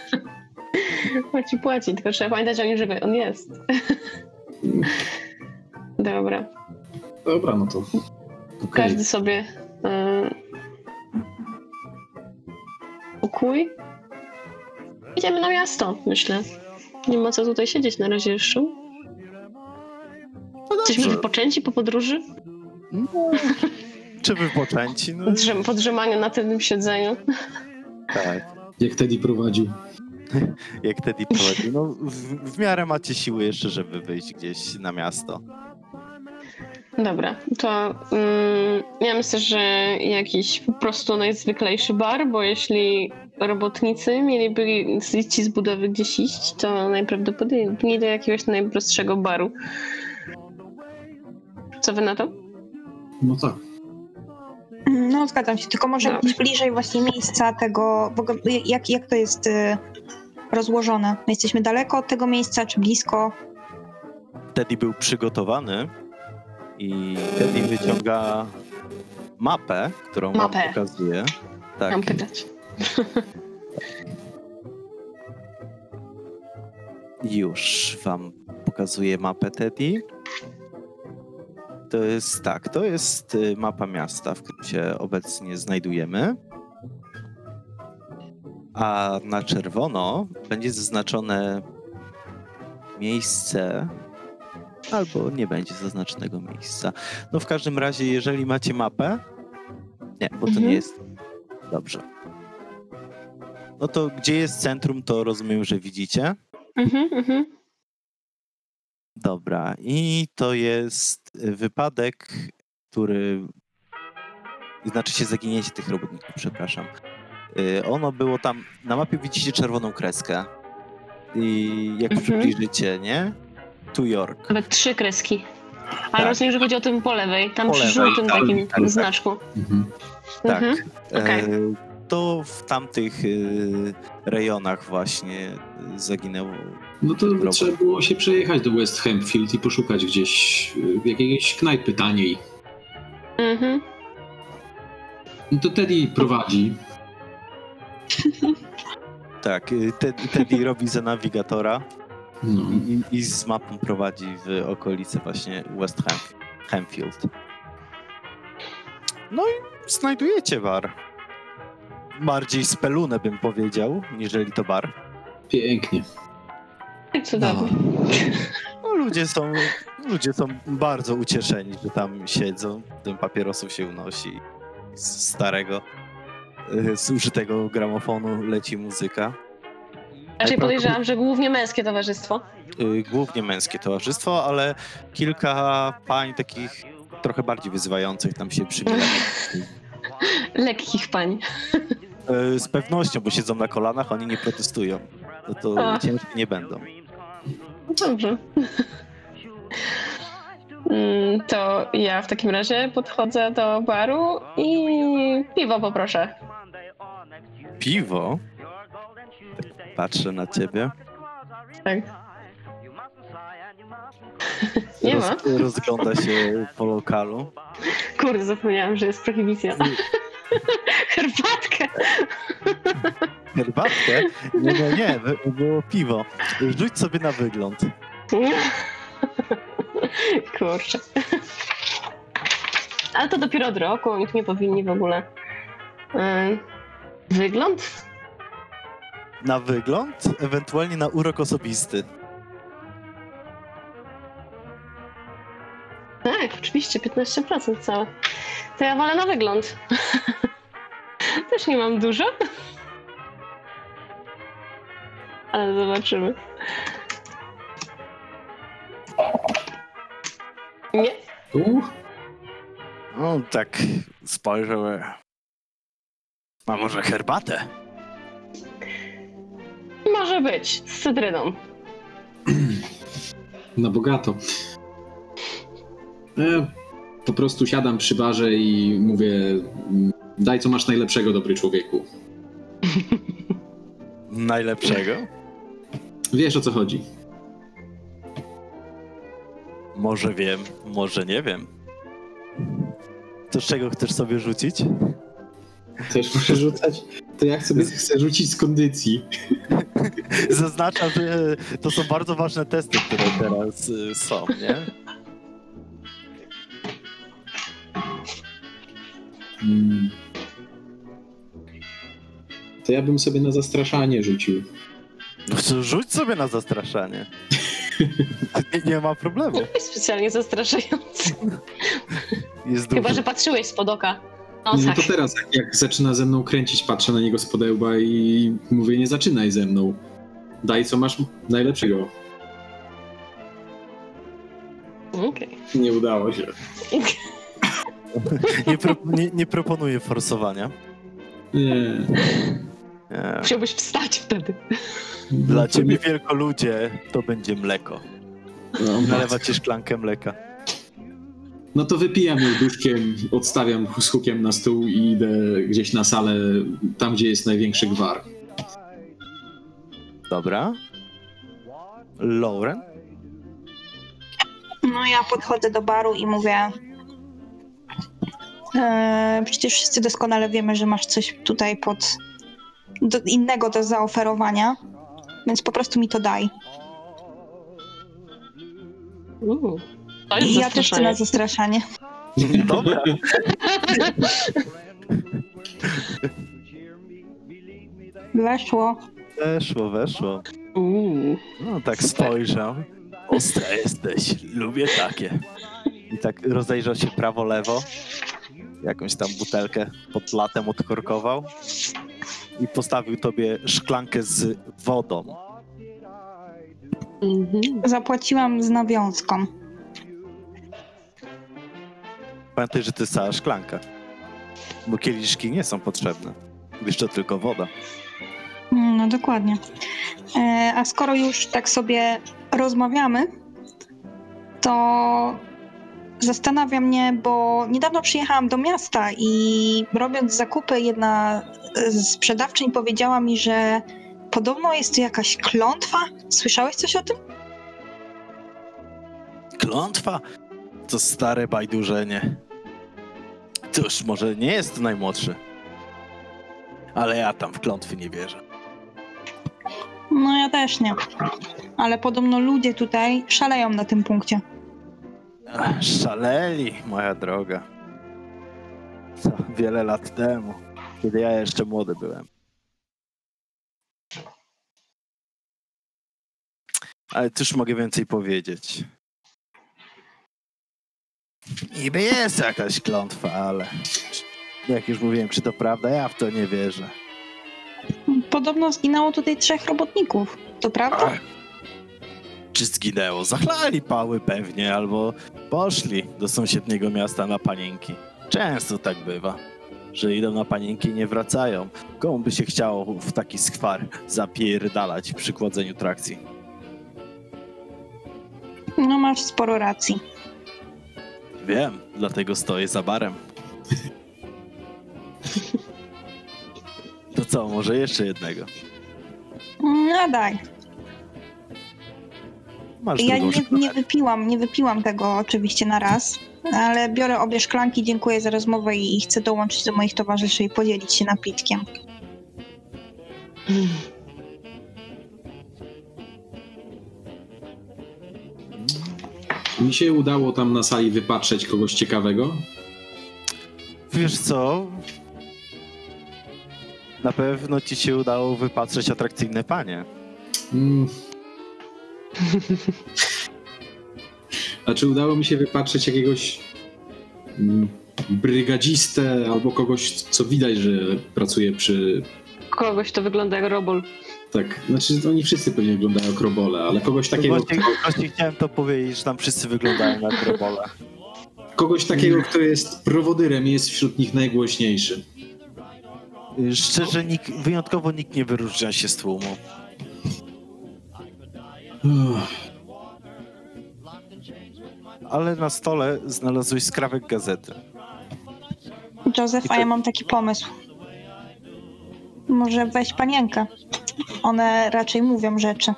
Speaker 2: Płaci, płaci, tylko trzeba pamiętać o nim, żeby on jest. Dobra.
Speaker 3: Dobra, no to okej.
Speaker 2: Każdy sobie y, pokój. Idziemy na miasto, myślę. Nie ma co tutaj siedzieć na razie jeszcze.
Speaker 1: No
Speaker 2: Jesteśmy wypoczęci po podróży?
Speaker 1: No, czy wypoczęci? No,
Speaker 2: Drzem, po drzemaniu na tylnym siedzeniu.
Speaker 1: tak.
Speaker 3: Jak Teddy prowadził.
Speaker 1: Jak Teddy prowadził. No, w, w miarę macie siły jeszcze, żeby wyjść gdzieś na miasto.
Speaker 2: Dobra, to mm, ja myślę, że jakiś po prostu najzwyklejszy bar, bo jeśli robotnicy mieliby z- ci z budowy gdzieś iść, to najprawdopodobniej do jakiegoś najprostszego baru. Co wy na to?
Speaker 3: No tak.
Speaker 4: No, zgadzam się, tylko może
Speaker 2: Dobrze.
Speaker 4: gdzieś bliżej właśnie miejsca tego, ogóle jak, jak to jest y, rozłożone? My jesteśmy daleko od tego miejsca, czy blisko?
Speaker 1: Teddy był przygotowany i Teddy wyciąga mapę, którą
Speaker 2: Mapę.
Speaker 1: wam pokazuje. Tak.
Speaker 2: Mam pytać.
Speaker 1: Już wam pokazuję mapę Teddy. To jest tak, to jest y, mapa miasta, w którym się obecnie znajdujemy. A na czerwono będzie zaznaczone miejsce, albo nie będzie zaznaczonego miejsca. No w każdym razie, jeżeli macie mapę, nie, bo to
Speaker 2: Mhm.
Speaker 1: nie jest dobrze. No to gdzie jest centrum, to rozumiem, że widzicie.
Speaker 2: Mhm, mhm.
Speaker 1: Dobra, i to jest wypadek, który. Znaczy się zaginięcie tych robotników, przepraszam. Y, Ono było tam. Na mapie widzicie czerwoną kreskę. I jak
Speaker 2: Mhm.
Speaker 1: przybliżycie, nie? Tu York.
Speaker 2: Nawet trzy kreski. Ale
Speaker 1: Tak.
Speaker 2: rozumiem, że chodzi o tym po lewej, tam
Speaker 1: Po
Speaker 2: przy żółtym
Speaker 1: tak,
Speaker 2: takim
Speaker 1: tak, tak.
Speaker 2: znaczku.
Speaker 3: Mhm.
Speaker 1: Tak.
Speaker 2: Mhm.
Speaker 1: E, to w tamtych y, rejonach właśnie y, zaginęło.
Speaker 3: No to trzeba było się przejechać do West Hempfield i poszukać gdzieś y, jakiejś knajpy taniej.
Speaker 2: Mhm.
Speaker 3: No to Teddy prowadzi.
Speaker 1: Tak, y, Ted- Teddy robi za nawigatora.
Speaker 3: No.
Speaker 1: I, i z mapą prowadzi w okolice właśnie West Ham, Hamfield. No i znajdujecie bar. Bardziej spelunę bym powiedział, niżeli to bar.
Speaker 3: Pięknie.
Speaker 2: Tak cudownie.
Speaker 1: No, ludzie są, ludzie są bardzo ucieszeni, że tam siedzą, tym papierosów się unosi. Z starego, y, zużytego gramofonu leci muzyka.
Speaker 2: Raczej podejrzewam, że głównie męskie towarzystwo.
Speaker 1: Y, Głównie męskie towarzystwo, ale kilka pań takich trochę bardziej wyzywających tam się przymiela.
Speaker 2: Lekkich pań.
Speaker 1: E, Z pewnością, bo siedzą na kolanach, oni nie protestują. no to
Speaker 2: A.
Speaker 1: ciężkie nie będą.
Speaker 2: Dobrze. Mm, To ja w takim razie podchodzę do baru i piwo poproszę.
Speaker 1: Piwo? Patrzę na ciebie.
Speaker 2: Tak. Nie ma?
Speaker 1: Rozgląda się po lokalu.
Speaker 2: Kurde, zapomniałam, że jest prohibicja. Herbatkę!
Speaker 1: Herbatkę? Nie, nie, nie, by- było piwo. Rzuć sobie na wygląd.
Speaker 2: Kurczę. Ale to dopiero od roku, oni nie powinni w ogóle. Ym, Wygląd?
Speaker 1: Na wygląd, ewentualnie na urok osobisty.
Speaker 2: Tak, oczywiście, 15% całe. To ja wolę na wygląd. Też nie mam dużo. Ale zobaczymy. Nie?
Speaker 3: Uh,
Speaker 1: No tak spojrzał. A może herbatę?
Speaker 2: Może być, z cytryną.
Speaker 3: na bogato. E, po prostu siadam przy barze i mówię: mm, Daj co masz najlepszego, dobry człowieku.
Speaker 1: Najlepszego?
Speaker 3: Wiesz o co chodzi.
Speaker 1: Może wiem, może nie wiem. To z czego chcesz sobie rzucić?
Speaker 3: Też muszę rzucać. To jak sobie chcę rzucić z kondycji.
Speaker 1: Zaznaczam, że to są bardzo ważne testy, które teraz y, są, nie?
Speaker 3: To ja bym sobie na zastraszanie rzucił.
Speaker 1: No rzuć sobie na zastraszanie. Nie, nie ma problemu.
Speaker 2: Nie jest specjalnie zastraszający.
Speaker 1: Jest
Speaker 2: Chyba,
Speaker 1: duży.
Speaker 2: że patrzyłeś spod oka. No
Speaker 3: No
Speaker 2: tak.
Speaker 3: to teraz, jak, jak zaczyna ze mną kręcić, patrzę na niego z podełba i mówię, nie zaczynaj ze mną. Daj, co masz najlepszego.
Speaker 2: Okej.
Speaker 3: Nie udało się.
Speaker 1: Nie, pro, nie, nie proponuję forsowania.
Speaker 3: Nie.
Speaker 1: Nie.
Speaker 2: Musiałbyś wstać wtedy.
Speaker 1: Dla ciebie wielkoludzie to będzie mleko.
Speaker 3: No,
Speaker 1: Nalewa ci szklankę mleka.
Speaker 3: no to wypijam ją duszkiem, odstawiam z hukiem na stół i idę gdzieś na salę, tam gdzie jest największy gwar.
Speaker 1: Dobra. Lauren?
Speaker 4: No ja podchodzę do baru i mówię. E, przecież wszyscy doskonale wiemy, że masz coś tutaj pod do, innego do zaoferowania, więc po prostu mi to daj.
Speaker 2: Uuu. To jest
Speaker 4: I ja też chcę na
Speaker 2: zastraszanie.
Speaker 1: Dobra.
Speaker 4: Weszło.
Speaker 1: Weszło, weszło.
Speaker 2: Uuu.
Speaker 1: No tak spojrzał. Ostra jesteś, lubię takie. I tak rozejrzał się prawo-lewo. Jakąś tam butelkę pod latem odkorkował. I postawił tobie szklankę z wodą.
Speaker 2: Mhm.
Speaker 4: Zapłaciłam z nawiązką.
Speaker 1: Pamiętaj, że to jest cała szklanka. Bo kieliszki nie są potrzebne. Gdyż to tylko woda.
Speaker 4: Mm, No dokładnie. E, a skoro już tak sobie rozmawiamy, to zastanawia mnie, bo niedawno przyjechałam do miasta i robiąc zakupy, jedna z sprzedawczyń powiedziała mi, że podobno jest tu jakaś klątwa. Słyszałeś coś o tym?
Speaker 1: Klątwa? To stare bajdurzenie. Cóż, może nie jest najmłodszy. Ale ja tam w klątwy nie wierzę.
Speaker 4: No ja też nie. Ale podobno ludzie tutaj szaleją na tym punkcie.
Speaker 1: Szaleli, moja droga. Co, wiele lat temu, kiedy ja jeszcze młody byłem. Ale cóż mogę więcej powiedzieć? Niby jest jakaś klątwa, ale jak już mówiłem, czy to prawda, ja w to nie wierzę.
Speaker 4: Podobno zginęło tutaj trzech robotników. To prawda?
Speaker 1: Ach, czy zginęło? Zachlali pały pewnie, albo poszli do sąsiedniego miasta na panienki. Często tak bywa. że idą na panienki i nie wracają. Komu by się chciało w taki skwar zapierdalać przy kładzeniu trakcji?
Speaker 4: No masz sporo racji.
Speaker 1: Wiem, dlatego stoję za barem. To co, może jeszcze jednego?
Speaker 4: No daj.
Speaker 1: Masz
Speaker 4: Ja nie, nie wypiłam, nie wypiłam tego oczywiście na raz, ale biorę obie szklanki, dziękuję za rozmowę i chcę dołączyć do moich towarzyszy i podzielić się napitkiem.
Speaker 3: Mi się udało tam na sali wypatrzeć kogoś ciekawego?
Speaker 1: Wiesz co? Na pewno ci się udało wypatrzeć atrakcyjne panie.
Speaker 3: Mm. A czy udało mi się wypatrzeć jakiegoś mm, brygadzistę albo kogoś, co widać, że pracuje przy...
Speaker 2: Kogoś to wygląda jak robol.
Speaker 3: Tak, znaczy oni wszyscy pewnie wyglądają jak robole, ale kogoś takiego,
Speaker 1: Właśnie, właśnie chciałem to powiedzieć, że tam wszyscy wyglądają jak robole.
Speaker 3: kogoś takiego, kto jest prowodyrem i jest wśród nich najgłośniejszy.
Speaker 1: Szczerze, nikt, wyjątkowo nikt nie wyróżnia się z tłumu. Ale na stole znalazłeś skrawek gazety.
Speaker 4: Józef, a ja mam taki pomysł. Może weź panienkę. One raczej mówią rzeczy,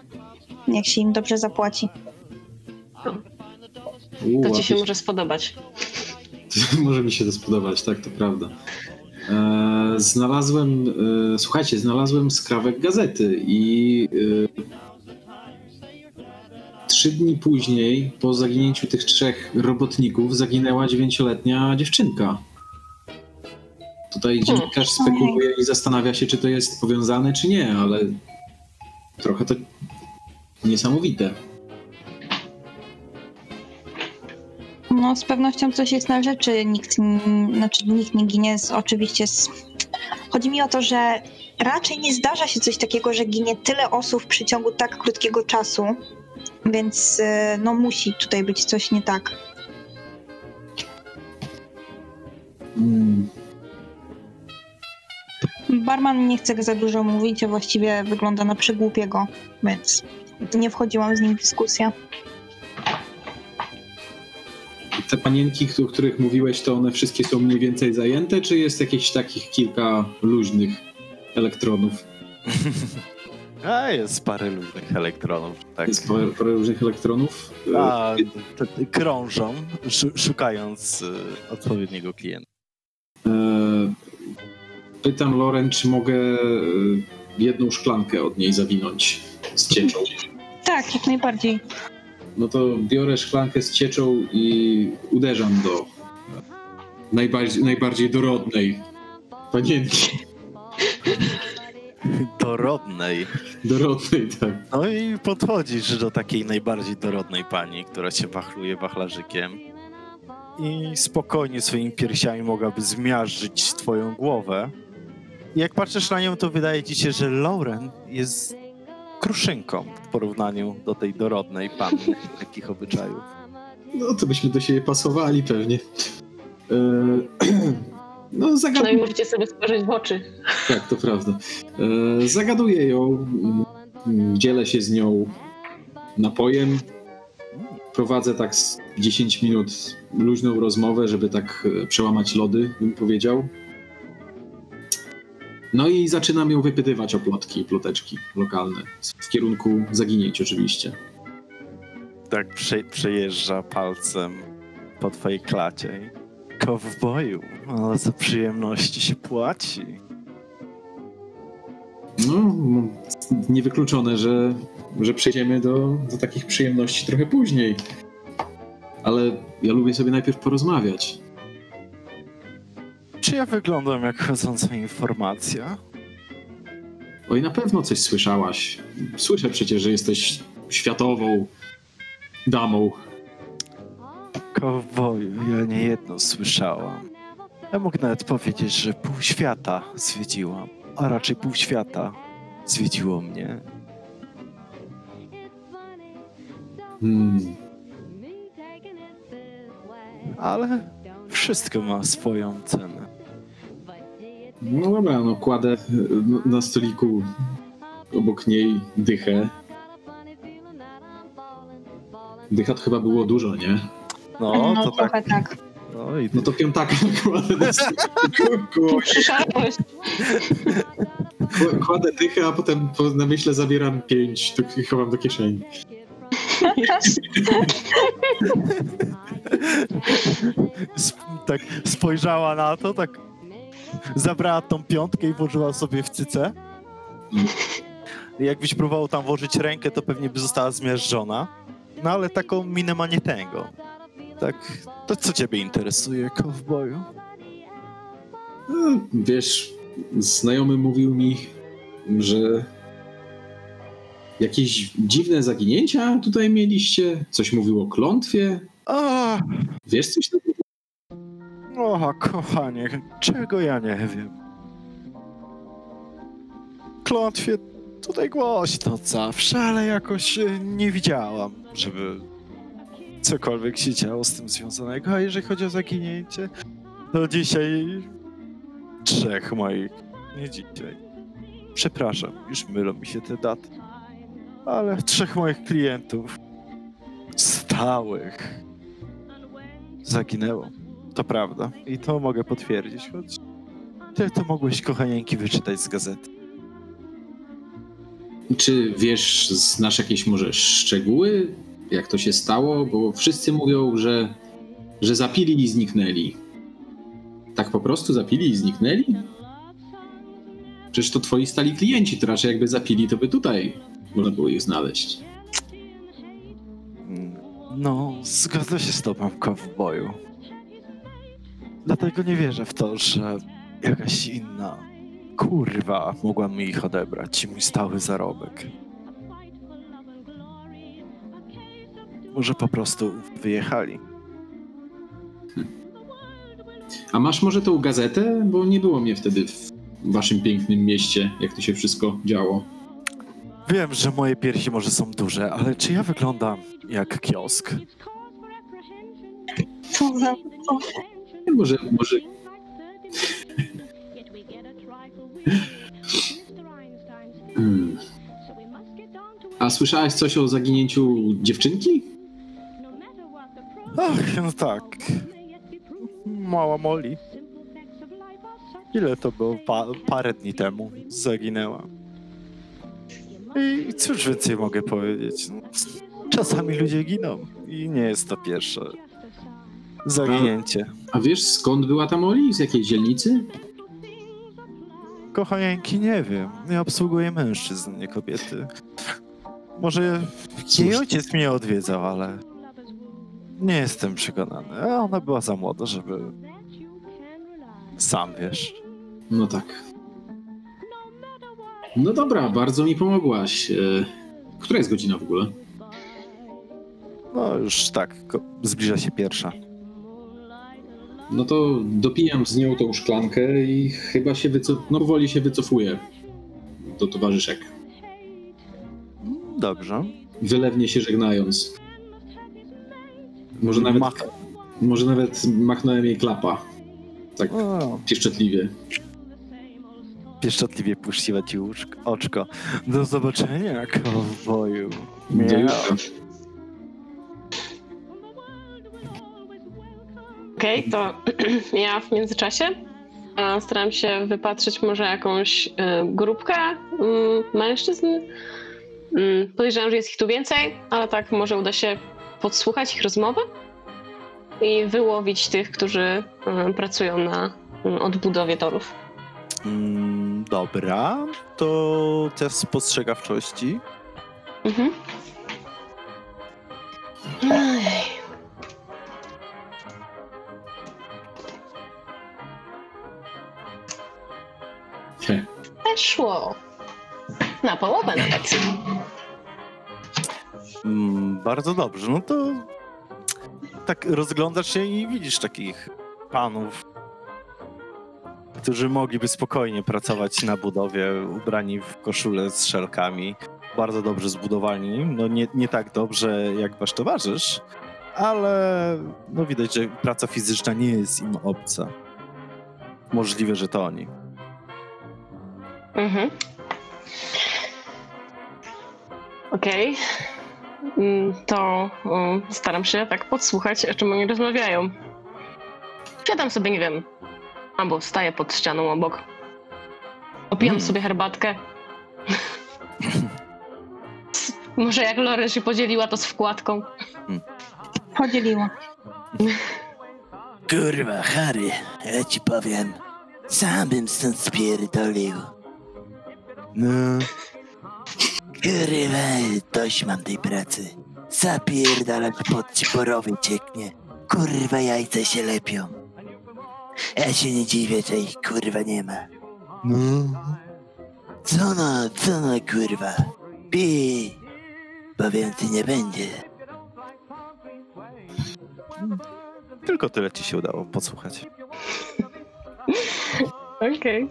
Speaker 4: jak się im dobrze zapłaci.
Speaker 3: U,
Speaker 2: To ci się może spodobać.
Speaker 3: Może mi się to spodobać, tak, to prawda. E, znalazłem, e, słuchajcie, znalazłem skrawek gazety i e, trzy dni później, po zaginięciu tych trzech robotników, zaginęła dziewięcioletnia dziewczynka. Tutaj dziennikarz spekuluje i zastanawia się, czy to jest powiązane, czy nie, ale trochę to niesamowite.
Speaker 4: No, z pewnością coś jest na rzeczy. Nikt, znaczy, nikt nie ginie z, oczywiście z... Chodzi mi o to, że raczej nie zdarza się coś takiego, że ginie tyle osób w przeciągu tak krótkiego czasu, więc e, no musi tutaj być coś nie tak.
Speaker 3: Mm.
Speaker 4: Barman nie chce za dużo mówić, a właściwie wygląda na przygłupiego, więc nie wchodziłam z nim w dyskusję.
Speaker 3: Te panienki, o których mówiłeś, to one wszystkie są mniej więcej zajęte, czy jest jakieś takich kilka luźnych elektronów?
Speaker 1: A, jest parę luźnych elektronów, tak.
Speaker 3: Jest parę, parę różnych elektronów.
Speaker 1: A, te- te krążą, szu- szukając y, odpowiedniego klienta.
Speaker 3: E, pytam Loren, czy mogę e, jedną szklankę od niej zawinąć z cieczą.
Speaker 4: Tak, jak najbardziej.
Speaker 3: No to biorę szklankę z cieczą i uderzam do najbardziej, najbardziej dorodnej panienki.
Speaker 1: Dorodnej.
Speaker 3: Dorodnej, tak.
Speaker 1: No i podchodzisz do takiej najbardziej dorodnej pani, która cię wachluje wachlarzykiem i spokojnie swoimi piersiami mogłaby zmiażdżyć twoją głowę. I jak patrzysz na nią, to wydaje ci się, że Lauren jest kruszynką w porównaniu do tej dorodnej panny takich obyczajów.
Speaker 3: No to byśmy do siebie pasowali pewnie. E, no
Speaker 2: Przynajmniej
Speaker 3: zagaduję,
Speaker 2: możecie sobie spojrzeć w oczy.
Speaker 3: tak, to prawda. E, zagaduję ją, mm, dzielę się z nią napojem, prowadzę tak z 10 minut luźną rozmowę, żeby tak e, przełamać lody, bym powiedział. No i zaczynam ją wypytywać o plotki, ploteczki lokalne, w kierunku zaginięć oczywiście.
Speaker 1: Tak prze, przejeżdża palcem po twojej klacie. Kowboju, ale za przyjemności się płaci.
Speaker 3: No, m- niewykluczone, że, że przejdziemy do, do takich przyjemności trochę później. Ale ja lubię sobie najpierw porozmawiać.
Speaker 1: Czy ja wyglądam jak chodząca informacja?
Speaker 3: Oj, na pewno coś słyszałaś. Słyszę przecież, że jesteś światową damą.
Speaker 1: Kowboju, ja nie jedno słyszałam. Ja mógł nawet powiedzieć, że pół świata zwiedziłam, a raczej pół świata zwiedziło mnie.
Speaker 3: Hmm.
Speaker 1: Ale wszystko ma swoją cenę.
Speaker 3: No dobra, no kładę no, na stoliku obok niej dychę. Dycha to chyba było dużo, nie?
Speaker 1: No, to tak.
Speaker 4: trochę tak.
Speaker 1: No i
Speaker 3: No to piątaka kładę na.
Speaker 2: Przyszarpałeś.
Speaker 3: Kła- Kładę dychę, a potem po namyśle zabieram pięć to i chowam do kieszeni.
Speaker 1: Sp- tak spojrzała na to, tak zabrała tą piątkę i włożyła sobie w cycę. Jakbyś próbował tam włożyć rękę, to pewnie by została zmiażdżona. No ale taką minę ma nie tęgo. Tak, to co ciebie interesuje, kowboju?
Speaker 3: No, Wiesz, znajomy mówił mi, że jakieś dziwne zaginięcia tutaj mieliście. Coś mówił o klątwie.
Speaker 1: A,
Speaker 3: Wiesz coś takiego?
Speaker 1: o, kochanie, czego ja nie wiem. Klątwie tutaj głośno zawsze, ale jakoś e, nie widziałam, żeby cokolwiek się działo z tym związanego. A jeżeli chodzi o zaginięcie, to dzisiaj trzech moich, nie dzisiaj. Przepraszam, już mylą mi się te daty. Ale trzech moich klientów stałych zaginęło. To prawda. I to mogę potwierdzić, choć ty to mogłeś, kochanieńki, wyczytać z gazety.
Speaker 3: Czy wiesz, znasz jakieś może szczegóły, jak to się stało? Bo wszyscy mówią, że, że zapili i zniknęli. Tak po prostu zapili i zniknęli? Przecież to twoi stali klienci, to raczej jakby zapili, to by tutaj można było ich znaleźć.
Speaker 1: No, zgodzę się z tobą, kowboju. Dlatego nie wierzę w to, że jakaś inna kurwa mogła mi ich odebrać mój stały zarobek. Może po prostu wyjechali.
Speaker 3: A masz może tą gazetę? Bo nie było mnie wtedy w waszym pięknym mieście, jak to się wszystko działo.
Speaker 1: Wiem, że moje piersi może są duże, ale czy ja wyglądam jak kiosk?
Speaker 4: Co za... Co?
Speaker 3: Może, może Hmm. A słyszałaś coś o zaginięciu dziewczynki?
Speaker 1: Ach, no tak. Mała Molly. Ile to było? Pa parę dni temu zaginęła. I cóż więcej mogę powiedzieć? No, czasami ludzie giną i nie jest to pierwsze zaginięcie.
Speaker 3: A wiesz skąd była ta Molly? Z jakiej dzielnicy?
Speaker 1: Kochanieńki, nie wiem. Ja obsługuję mężczyzn, nie kobiety. Może jej ojciec mnie odwiedzał, ale nie jestem przekonany. A ona była za młoda, żeby... Sam wiesz.
Speaker 3: No tak. No dobra, bardzo mi pomogłaś. E, Która jest godzina w ogóle?
Speaker 1: No już tak, ko- zbliża się pierwsza.
Speaker 3: No to dopijam z nią tą szklankę i chyba się wycof... no powoli się wycofuję do towarzyszek.
Speaker 1: Dobrze.
Speaker 3: Wylewnie się żegnając. Może nawet,
Speaker 1: Mach-
Speaker 3: może nawet machnąłem jej klapa. Tak
Speaker 1: O,
Speaker 3: pieszczotliwie.
Speaker 1: pieszczotliwie puściła ci łóżko, oczko. Do zobaczenia, kowboju.
Speaker 3: Do jutra.
Speaker 2: Okej, to ja w międzyczasie staram się wypatrzeć może jakąś e, grupkę mm, mężczyzn. Mm, Podejrzewam, że jest ich tu więcej, ale tak może uda się podsłuchać ich rozmowy i wyłowić tych, którzy e, pracują na odbudowie torów.
Speaker 1: Mm, dobra, to test spostrzegawczości.
Speaker 2: Mhm. Ej. Weszło. Na połowę nawet.
Speaker 1: Mm, bardzo dobrze, no to tak rozglądasz się i widzisz takich panów, którzy mogliby spokojnie pracować na budowie, ubrani w koszule z szelkami, bardzo dobrze zbudowani, no nie, nie tak dobrze jak wasz towarzysz, ale no widać, że praca fizyczna nie jest im obca. Możliwe, że to oni.
Speaker 2: Mhm. Okej. Mm, To um, staram się tak podsłuchać, o czym oni rozmawiają. Siadam sobie, nie wiem, albo staję pod ścianą obok. Opijam
Speaker 1: Mm.
Speaker 2: sobie herbatkę. Może jak Lore się podzieliła to z wkładką.
Speaker 4: Podzieliła.
Speaker 5: Kurwa, Harry, ja ci powiem. Sam bym stąd spierdolił.
Speaker 1: No,
Speaker 5: Kurwa, dość mam tej pracy. Zapierdalać pod ci porowy cieknie. Kurwa, jajca się lepią. Ja się nie dziwię, że ich kurwa nie ma.
Speaker 1: no.
Speaker 5: Co no, co no, kurwa? Pij, bo więcej nie będzie.
Speaker 1: Tylko tyle ci się udało podsłuchać.
Speaker 2: Okej.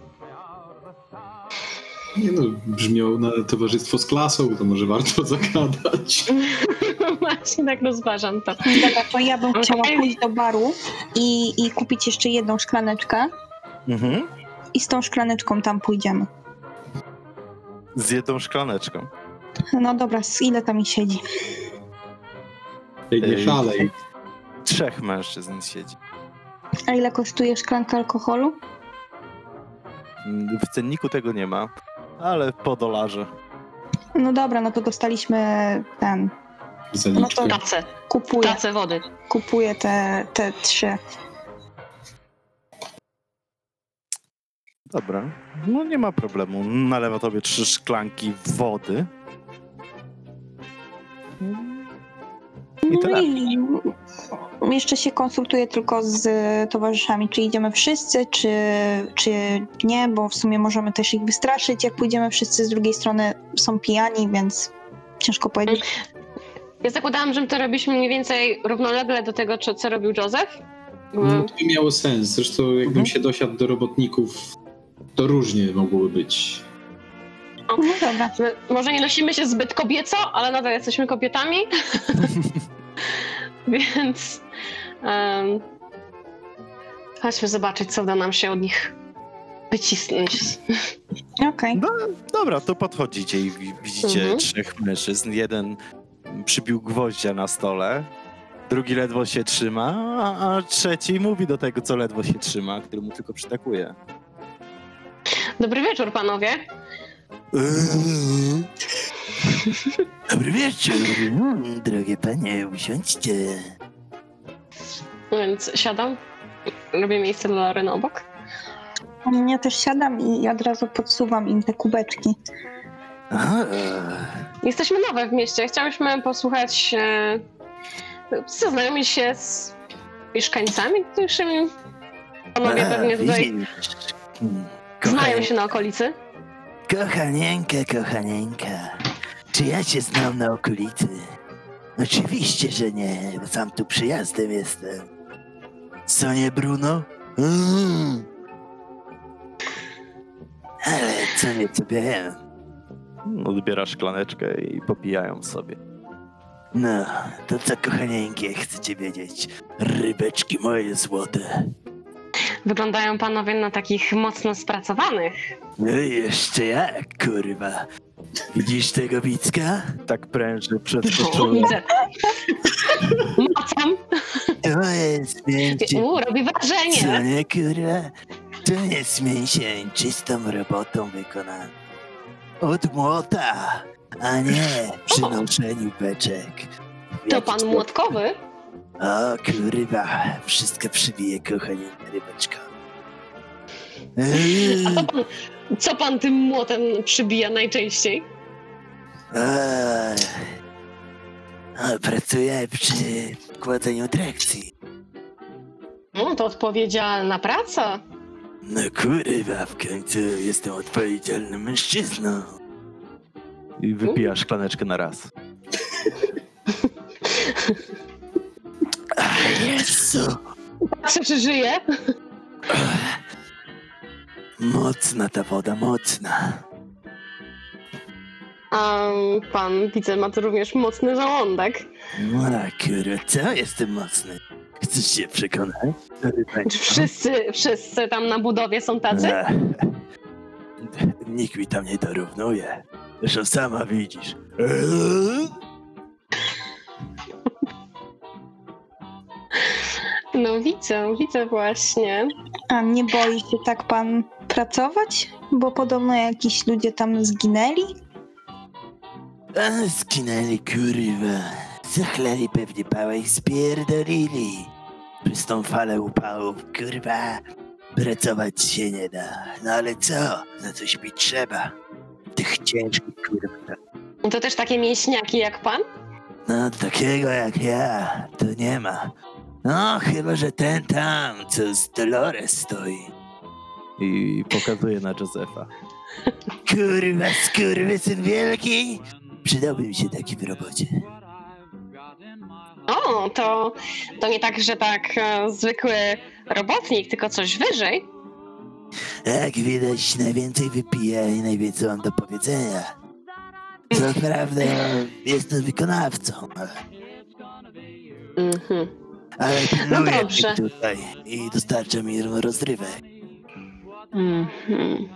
Speaker 3: Nie no, brzmiał na towarzystwo z klasą, to może warto zagadać.
Speaker 2: Właśnie tak rozważam to.
Speaker 4: Dobra, to ja bym chciała pójść do baru i, i kupić jeszcze jedną szklaneczkę
Speaker 1: Mhm.
Speaker 4: i z tą szklaneczką tam pójdziemy.
Speaker 1: Z jedną szklaneczką.
Speaker 4: No dobra, z ile tam mi siedzi?
Speaker 3: Ej, nie
Speaker 1: Ej.
Speaker 3: szalej.
Speaker 1: Trzech mężczyzn siedzi.
Speaker 4: A ile kosztuje szklanka alkoholu?
Speaker 1: W cenniku tego nie ma, ale po dolarze.
Speaker 4: No dobra, no to dostaliśmy ten. No to-
Speaker 2: Tacę,
Speaker 4: Kupuję,
Speaker 2: tacę wody.
Speaker 4: kupuję te, te trzy.
Speaker 1: Dobra, no nie ma problemu. Nalewa tobie trzy szklanki wody. I
Speaker 4: No
Speaker 1: tyle.
Speaker 4: jeszcze się konsultuję tylko z towarzyszami, czy idziemy wszyscy, czy, czy nie, bo w sumie możemy też ich wystraszyć, jak pójdziemy wszyscy z drugiej strony są pijani, więc ciężko powiedzieć.
Speaker 2: Ja zakładałam, że my to robiliśmy mniej więcej równolegle do tego, co, co robił Józef.
Speaker 3: No to by miało sens. Zresztą jakbym
Speaker 1: Mhm.
Speaker 3: się dosiadł do robotników, to różnie mogłoby być.
Speaker 4: No dobra.
Speaker 2: Może nie nosimy się zbyt kobieco, ale nadal jesteśmy kobietami. Więc em, chodźmy zobaczyć, co uda nam się od nich wycisnąć.
Speaker 4: Okej.
Speaker 1: Dobra, to podchodzicie i wi- widzicie
Speaker 2: Mhm.
Speaker 1: trzech mężczyzn. Jeden przybił gwoździa na stole, drugi ledwo się trzyma, a, a trzeci mówi do tego, co ledwo się trzyma, który mu tylko przytakuje.
Speaker 2: Dobry wieczór, panowie.
Speaker 5: Dobry wieczór, Mm, drogie panie, usiądźcie.
Speaker 2: Więc siadam. Robię miejsce dla Loren obok.
Speaker 4: Ja też siadam i od razu podsuwam im te kubeczki.
Speaker 5: A,
Speaker 2: Jesteśmy nowe w mieście. Chciałyśmy posłuchać, e, zaznajomić się z mieszkańcami, którzy panowie
Speaker 5: a,
Speaker 2: pewnie tutaj
Speaker 5: widzisz.
Speaker 2: Znają się na okolicy.
Speaker 5: Kochanieńka, kochanieńka. Czy ja cię znam na okolicy? Oczywiście, że nie, bo sam tu przyjazdem jestem. Co nie, Bruno? Mm. Ale co nie, co wiem.
Speaker 1: Odbiera szklaneczkę i popijają sobie.
Speaker 5: No, to co, kochanieńkie, chcecie wiedzieć? Rybeczki moje złote.
Speaker 2: Wyglądają panowie na takich mocno spracowanych.
Speaker 5: No i jeszcze jak, kurwa. Widzisz tego Wicka?
Speaker 1: Tak pręży przed oczami.
Speaker 2: widzę. Macam.
Speaker 5: To jest mięcień.
Speaker 2: U, robi
Speaker 5: Co
Speaker 2: wrażenie.
Speaker 5: nie, kurwa? To jest mięsień czystą robotą wykonany. Od młota, a nie przy noszeniu beczek.
Speaker 2: To pan młotkowy?
Speaker 5: O kurwa, wszystko przybije, kochanie rybeczko. Eee,
Speaker 2: A co pan, co pan tym młotem przybija najczęściej?
Speaker 5: a, pracuję przy kładzeniu trakcji.
Speaker 2: No, to odpowiedzialna praca.
Speaker 5: No kurwa, w końcu jestem odpowiedzialnym mężczyzną.
Speaker 1: I wypija szklaneczkę na raz.
Speaker 5: Jezu,
Speaker 2: Patrzę, czy żyje.
Speaker 5: mocna ta woda, mocna.
Speaker 2: A pan, widzę, ma tu również mocny żołądek.
Speaker 5: No kurwa, co? Jestem mocny. Chcesz się przekonać?
Speaker 2: Czy wszyscy, wszyscy tam na budowie są tacy?
Speaker 5: Ech. Nikt mi tam nie dorównuje. Zresztą sama widzisz. Eee?
Speaker 2: No widzę, widzę właśnie.
Speaker 4: A nie boi się tak pan pracować? Bo podobno jakiś ludzie tam zginęli?
Speaker 5: A, Skinęli kurwa. Zachleli pewnie pałę i spierdolili. Przez tą falę upałów, kurwa. Pracować się nie da. No ale co? Na coś mi trzeba. Tych ciężkich kurwa.
Speaker 2: No To też takie mięśniaki jak pan?
Speaker 5: No takiego jak ja, to nie ma. No chyba, że ten tam, co z Dolores stoi.
Speaker 1: I pokazuje na Józefa.
Speaker 5: Kurwa, skurwysyn wielki! Przydałby mi się taki w robocie.
Speaker 2: O, to, to nie tak, że tak e, zwykły robotnik, tylko coś wyżej.
Speaker 5: Jak widać, najwięcej wypija i najwięcej mam do powiedzenia. Co prawda, jestem wykonawcą, ale,
Speaker 2: Mhm.
Speaker 5: Ale pilnuję
Speaker 2: No dobrze.
Speaker 5: ich tutaj i dostarczam mi rozrywek.
Speaker 2: Mhm.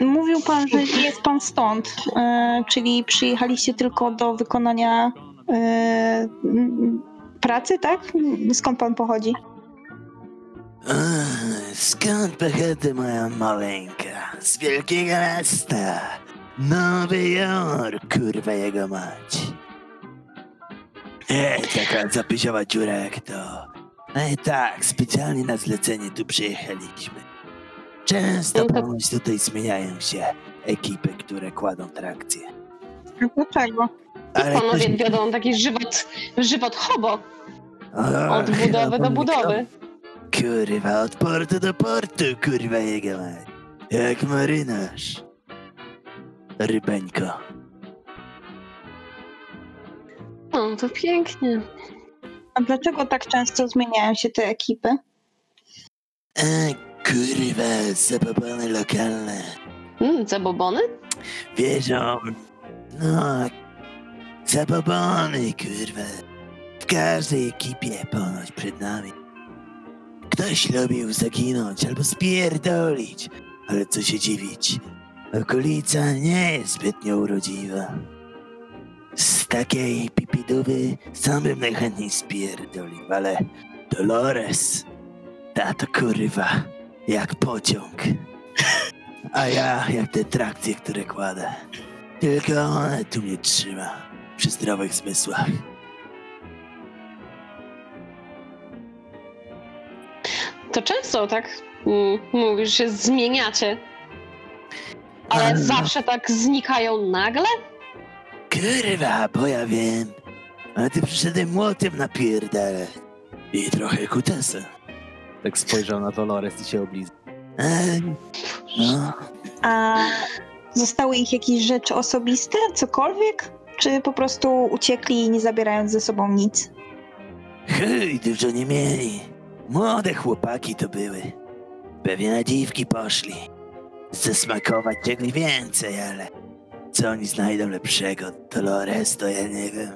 Speaker 4: Mówił pan, że jest pan stąd, e, czyli przyjechaliście tylko do wykonania e, pracy, tak? Skąd pan pochodzi?
Speaker 5: Ach, Skąd pochodzę moja maleńka? Z wielkiego miasta. Nowy Jork, kurwa jego mać. Ej, taka zapyziowa dziura jak to. No i tak, specjalnie na zlecenie tu przyjechaliśmy. Często
Speaker 2: No
Speaker 5: ponoć tutaj zmieniają się ekipy, które kładą trakcje.
Speaker 4: A Dlaczego?
Speaker 5: Ale
Speaker 2: Panowie
Speaker 5: ktoś-
Speaker 2: wiodą taki żywot, żywot hobo
Speaker 5: O,
Speaker 2: od budowy do budowy.
Speaker 5: Kurwa, od portu do portu, kurwa jego mać. Jak marynarz. Rybeńko.
Speaker 2: O, to pięknie.
Speaker 4: A dlaczego tak często zmieniają się te ekipy?
Speaker 5: A, kurwa, zabobony lokalne.
Speaker 2: Mm, zabobony?
Speaker 5: Wierzą. No, zabobony, kurwa. W każdej ekipie ponoć przed nami. Ktoś lubił zaginąć albo spierdolić. Ale co się dziwić, okolica nie jest zbytnio urodziwa. Z takiej pipidówy sam bym najchętniej spierdolił, ale Dolores, ta to kurwa, jak pociąg. A ja jak te trakcje, które kładę. Tylko ona tu mnie trzyma, przy zdrowych zmysłach.
Speaker 2: To często tak mm, mówisz, że zmieniacie. Ale
Speaker 5: A,
Speaker 2: zawsze tak znikają nagle?
Speaker 5: Kurwa, bo ja wiem. Ale ty przyszedłem młotem napierdalać. I trochę kutesem.
Speaker 1: Tak spojrzał na Dolores i się oblizał.
Speaker 5: Ej, no,
Speaker 4: A zostały ich jakieś rzeczy osobiste, cokolwiek? Czy po prostu uciekli, nie zabierając ze sobą nic?
Speaker 5: Hej, dużo nie mieli. Młode chłopaki to były. Pewnie na dziwki poszli. Zasmakować czegoś więcej, ale co oni znajdą lepszego? Dolores to ja nie wiem.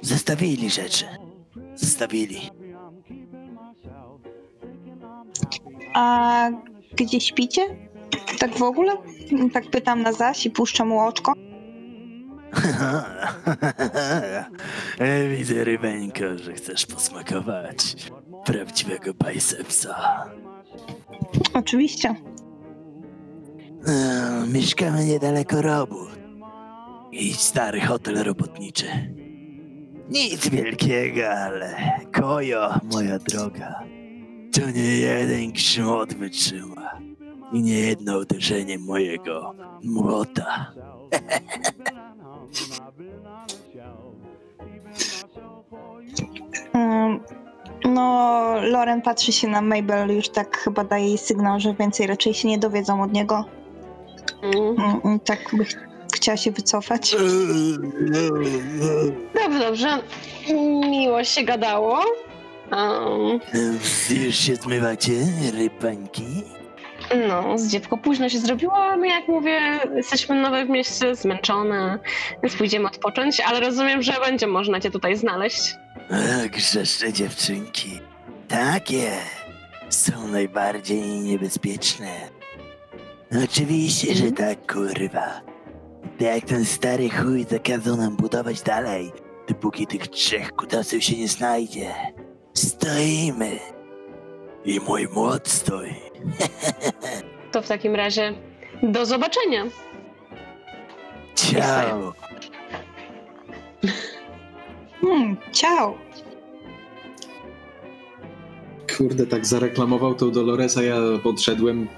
Speaker 5: Zostawili rzeczy. Zostawili.
Speaker 4: A gdzie śpicie? Tak w ogóle? Tak pytam na zaś i puszczam mu oczko.
Speaker 5: E, Widzę, Rybeńko, że chcesz posmakować prawdziwego bicepsa.
Speaker 4: Oczywiście.
Speaker 5: E, Mieszkamy niedaleko robu. I stary hotel robotniczy. Nic wielkiego, ale kojo, moja droga. To nie jeden grzmot wytrzyma. I nie jedno uderzenie mojego młota.
Speaker 4: Ym, No, Loren patrzy się na Mabel, już tak chyba daje jej sygnał, że więcej raczej się nie dowiedzą od niego.
Speaker 2: Mm.
Speaker 4: Ym, Tak by ch- chciała się wycofać.
Speaker 2: Dobrze, dobrze. Miło się gadało. Um,
Speaker 5: Już się zmywacie, rybańki?
Speaker 2: no, z dziewką późno się zrobiło, a my jak mówię, jesteśmy nowe w mieście, zmęczone, więc pójdziemy odpocząć, ale rozumiem, że będzie można cię tutaj znaleźć.
Speaker 5: O, grzeszne dziewczynki. Takie są najbardziej niebezpieczne. Oczywiście, że tak, kurwa. To jak ten stary chuj zakazał nam budować dalej, dopóki tych trzech kutasów się nie znajdzie. Stoimy. I mój młot stoi.
Speaker 2: To w takim razie do zobaczenia.
Speaker 5: Ciao.
Speaker 4: Hmm, ciao.
Speaker 3: Kurde, tak zareklamował tą Doloresa, ja podszedłem.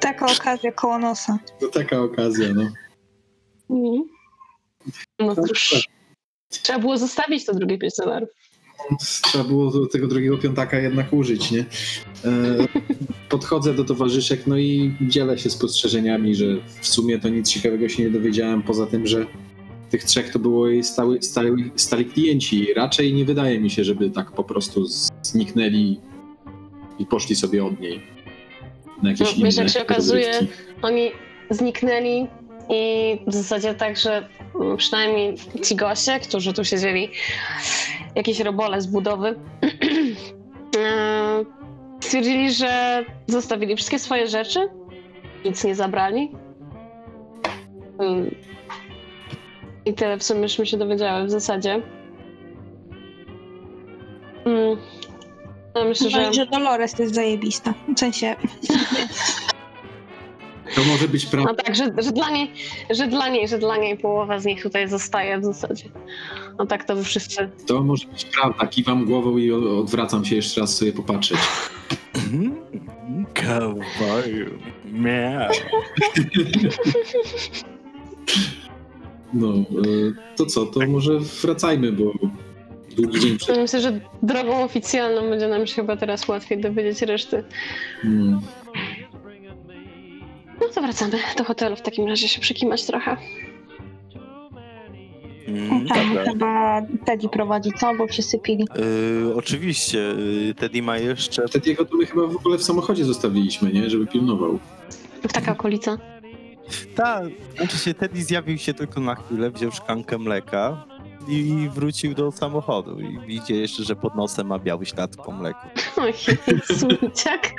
Speaker 4: Taka okazja koło nosa.
Speaker 3: To taka okazja, no.
Speaker 2: Mhm. No cóż, trzeba było zostawić to drugie pięć dolarów.
Speaker 3: Trzeba było tego drugiego piątaka jednak użyć, nie? E, podchodzę do towarzyszek, no i dzielę się spostrzeżeniami, że w sumie to nic ciekawego się nie dowiedziałem, poza tym, że tych trzech to było jej stały, stali, stali klienci. Raczej nie wydaje mi się, żeby tak po prostu zniknęli i poszli sobie od niej. Na jakieś
Speaker 2: No, wiesz, jak się okazuje,
Speaker 3: rozrywki.
Speaker 2: Oni zniknęli i w zasadzie tak, że mm, przynajmniej ci goście, którzy tu siedzieli, jakieś robole z budowy, e, stwierdzili, że zostawili wszystkie swoje rzeczy, nic nie zabrali. I tyle w sumie myśmy się dowiedziały w zasadzie. Mm. Ja myślę, że...
Speaker 4: No że Dolores jest zajebista. W sensie,
Speaker 3: To może być
Speaker 2: No
Speaker 3: prawda.
Speaker 2: tak, że, że, dla niej, że dla niej, że dla niej połowa z nich tutaj zostaje w zasadzie. No tak to wy wszyscy.
Speaker 3: To może być prawda. Kiwam głową i odwracam się jeszcze raz sobie popatrzeć.
Speaker 5: Cowboyu. Miau.
Speaker 3: No, e, to co, to może wracajmy, bo długi dzień przed...
Speaker 2: Myślę, że drogą oficjalną będzie nam się chyba teraz łatwiej dowiedzieć reszty.
Speaker 3: Mm.
Speaker 2: No to wracamy do hotelu w takim razie się przykimać trochę.
Speaker 1: Mm,
Speaker 4: tam
Speaker 1: dobra.
Speaker 4: chyba Teddy prowadzi, co? Bo się sypili.
Speaker 1: Y, oczywiście, y, Teddy ma jeszcze
Speaker 3: Tediego to my chyba w ogóle w samochodzie zostawiliśmy, nie? Żeby pilnował.
Speaker 2: W taka okolica.
Speaker 1: Tak, znaczy się Teddy zjawił się tylko na chwilę, wziął szklankę mleka i wrócił do samochodu. I widzicie jeszcze, że pod nosem ma biały ślad po mleku.
Speaker 2: Oj, słodziak.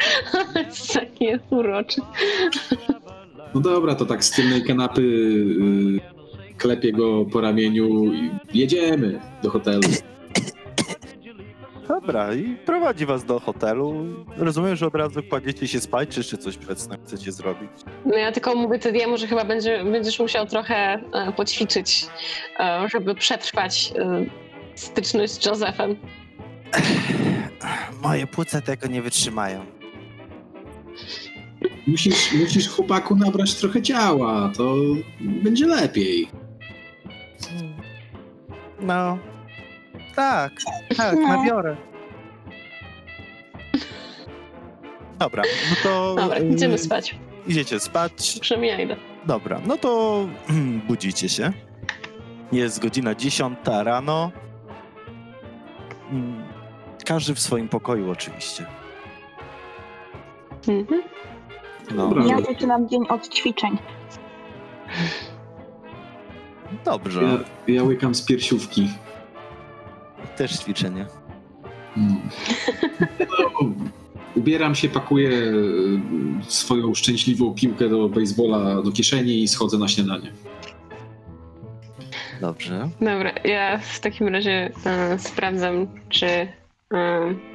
Speaker 2: Jest taki uroczy.
Speaker 3: No dobra, to tak z tylnej kanapy y, klepię go po ramieniu i jedziemy do hotelu.
Speaker 1: Dobra, i prowadzi was do hotelu. Rozumiem, że od razu kładziecie się spać, czy jeszcze coś przed snem chcecie zrobić?
Speaker 2: No ja tylko mówię Tediemu, że chyba będzie, będziesz musiał trochę e, poćwiczyć, e, żeby przetrwać e, styczność z Josephem.
Speaker 1: Moje płuca tego nie wytrzymają.
Speaker 3: Musisz, musisz chłopaku nabrać trochę ciała, to będzie lepiej.
Speaker 1: No, tak, tak,
Speaker 4: No.
Speaker 1: nabiorę. Dobra, no to
Speaker 2: Dobra,
Speaker 1: y,
Speaker 2: idziemy spać.
Speaker 1: idziecie spać.
Speaker 2: Przynajmniej ja idę.
Speaker 1: Dobra, no to budzicie się. Jest godzina 10 rano. Mm, Każdy w swoim pokoju oczywiście.
Speaker 2: Mhm.
Speaker 1: No,
Speaker 3: Dobra.
Speaker 4: Ja zaczynam dzień od ćwiczeń.
Speaker 1: dobrze.
Speaker 3: Ja, ja łykam z piersiówki.
Speaker 1: Też ćwiczenie.
Speaker 3: No, ubieram się, pakuję y, swoją szczęśliwą piłkę do baseballa do kieszeni i schodzę na śniadanie.
Speaker 1: Dobrze.
Speaker 2: Dobra, ja w takim razie e, sprawdzam, czy e,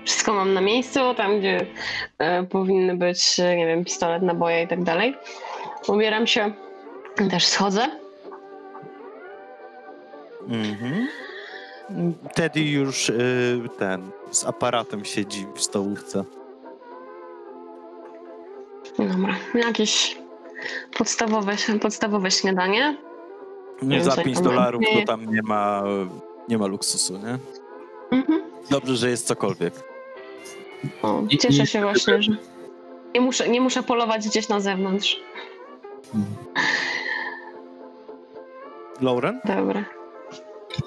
Speaker 2: wszystko mam na miejscu, tam gdzie e, powinny być, e, nie wiem, pistolet, naboje i tak dalej. Ubieram się, też schodzę.
Speaker 1: Mhm. Teddy już y, ten z aparatem siedzi w stołówce.
Speaker 2: Dobra, jakieś podstawowe, podstawowe śniadanie.
Speaker 1: Nie za
Speaker 2: Więcej
Speaker 1: 5
Speaker 2: tam
Speaker 1: dolarów to tam nie ma, nie ma luksusu, nie?
Speaker 2: Mhm.
Speaker 1: Dobrze, że jest cokolwiek.
Speaker 2: O, cieszę się właśnie, że nie muszę, nie muszę polować gdzieś na zewnątrz.
Speaker 1: Lauren?
Speaker 2: Dobra.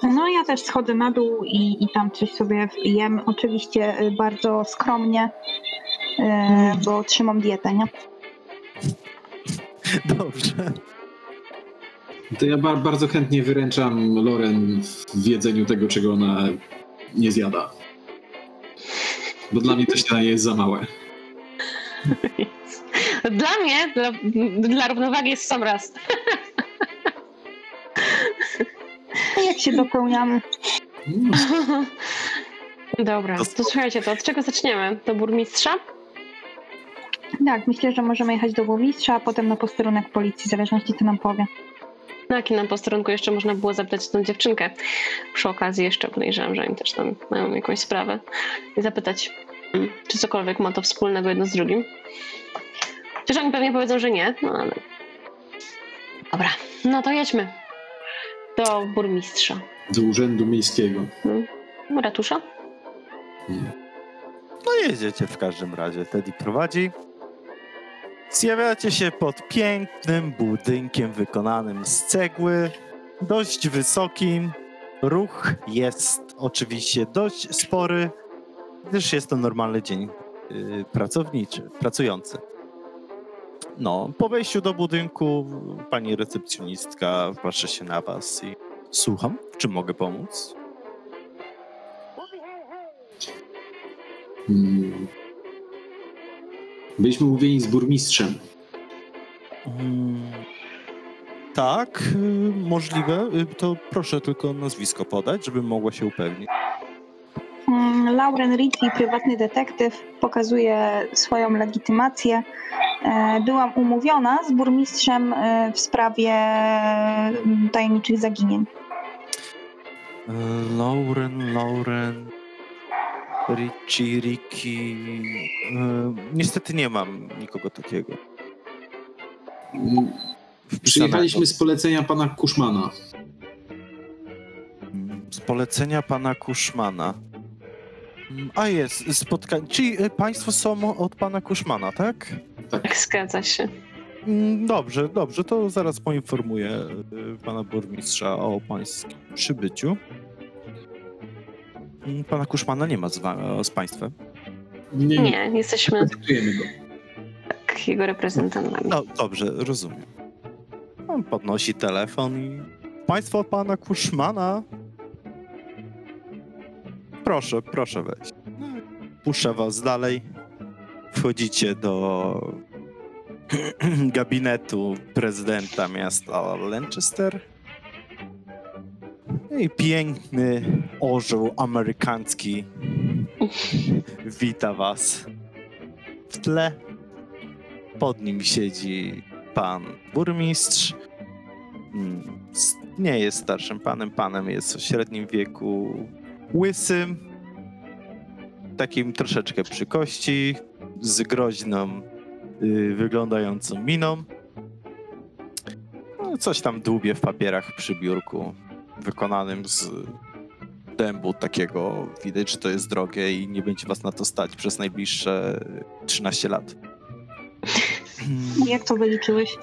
Speaker 4: No ja też schodzę na dół i, i tam coś sobie jem. Oczywiście y, bardzo skromnie, y, bo trzymam dietę, nie?
Speaker 1: Dobrze.
Speaker 3: To ja ba- bardzo chętnie wyręczam Loren w jedzeniu tego, czego ona nie zjada. Bo dla mnie to śniadanie jest za małe.
Speaker 2: Dla mnie, dla, dla równowagi jest sam raz.
Speaker 4: Jak się dopełniamy?
Speaker 2: Dobra,
Speaker 1: To
Speaker 2: to słuchajcie, to od czego zaczniemy? Do burmistrza?
Speaker 4: Tak, myślę, że możemy jechać do burmistrza, a potem na posterunek policji, w zależności co nam powie.
Speaker 2: Na jakim nam posterunku jeszcze można było zapytać tą dziewczynkę? Przy okazji jeszcze podejrzewam, że oni też tam mają jakąś sprawę. I zapytać, mm, czy cokolwiek ma to wspólnego jedno z drugim. Chociaż oni pewnie powiedzą, że nie, no ale... Dobra, no to jedźmy. Do burmistrza.
Speaker 3: do urzędu miejskiego.
Speaker 2: Ratusza?
Speaker 1: No jedziecie w każdym razie. Teddy prowadzi. Zjawiacie się pod pięknym budynkiem wykonanym z cegły, dość wysokim. Ruch jest oczywiście dość spory, gdyż jest to normalny dzień yy, pracowniczy, pracujący. No, po wejściu do budynku pani recepcjonistka patrzy się na was i słucham, w czym mogę pomóc?
Speaker 3: Mm. Byliśmy umówieni z burmistrzem.
Speaker 1: Mm, Tak, y, możliwe. Y, To proszę tylko nazwisko podać, żebym mogła się upewnić.
Speaker 4: Mm, Lauren Ritchie, prywatny detektyw, pokazuje swoją legitymację. E, Byłam umówiona z burmistrzem e, w sprawie mm, tajemniczych zaginień.
Speaker 1: Y, Lauren, Lauren, Richie, Ricky. Niestety nie mam nikogo takiego.
Speaker 3: Przyjechaliśmy z polecenia pana Kuszmana.
Speaker 1: Z polecenia pana Kuszmana. Mm, A jest, spotkanie. Czyli y, państwo są od pana Kuszmana, tak?
Speaker 2: Tak, zgadza się.
Speaker 1: Mm, Dobrze, dobrze, to zaraz poinformuję y, pana burmistrza o pańskim przybyciu. Mm, Pana Kuszmana nie ma z, wa- z państwem.
Speaker 3: Nie, nie.
Speaker 2: Nie, jesteśmy
Speaker 3: go.
Speaker 2: tak, jego reprezentantami.
Speaker 1: No dobrze, rozumiem. On podnosi telefon i. Państwo od pana Kuszmana. Proszę, proszę wejść. Puszczę was dalej. Wchodzicie do gabinetu prezydenta miasta Lancaster. No I piękny orzeł amerykański wita was. W tle pod nim siedzi pan burmistrz. Mm, s- Nie jest starszym panem, panem jest o średnim wieku, łysym, takim troszeczkę przy kości, z groźną, y, wyglądającą miną. No, coś tam dłubie w papierach przy biurku, wykonanym z dębu takiego. Widać, że to jest drogie i nie będzie was na to stać przez najbliższe 13 lat.
Speaker 4: Jak to wyliczyłeś?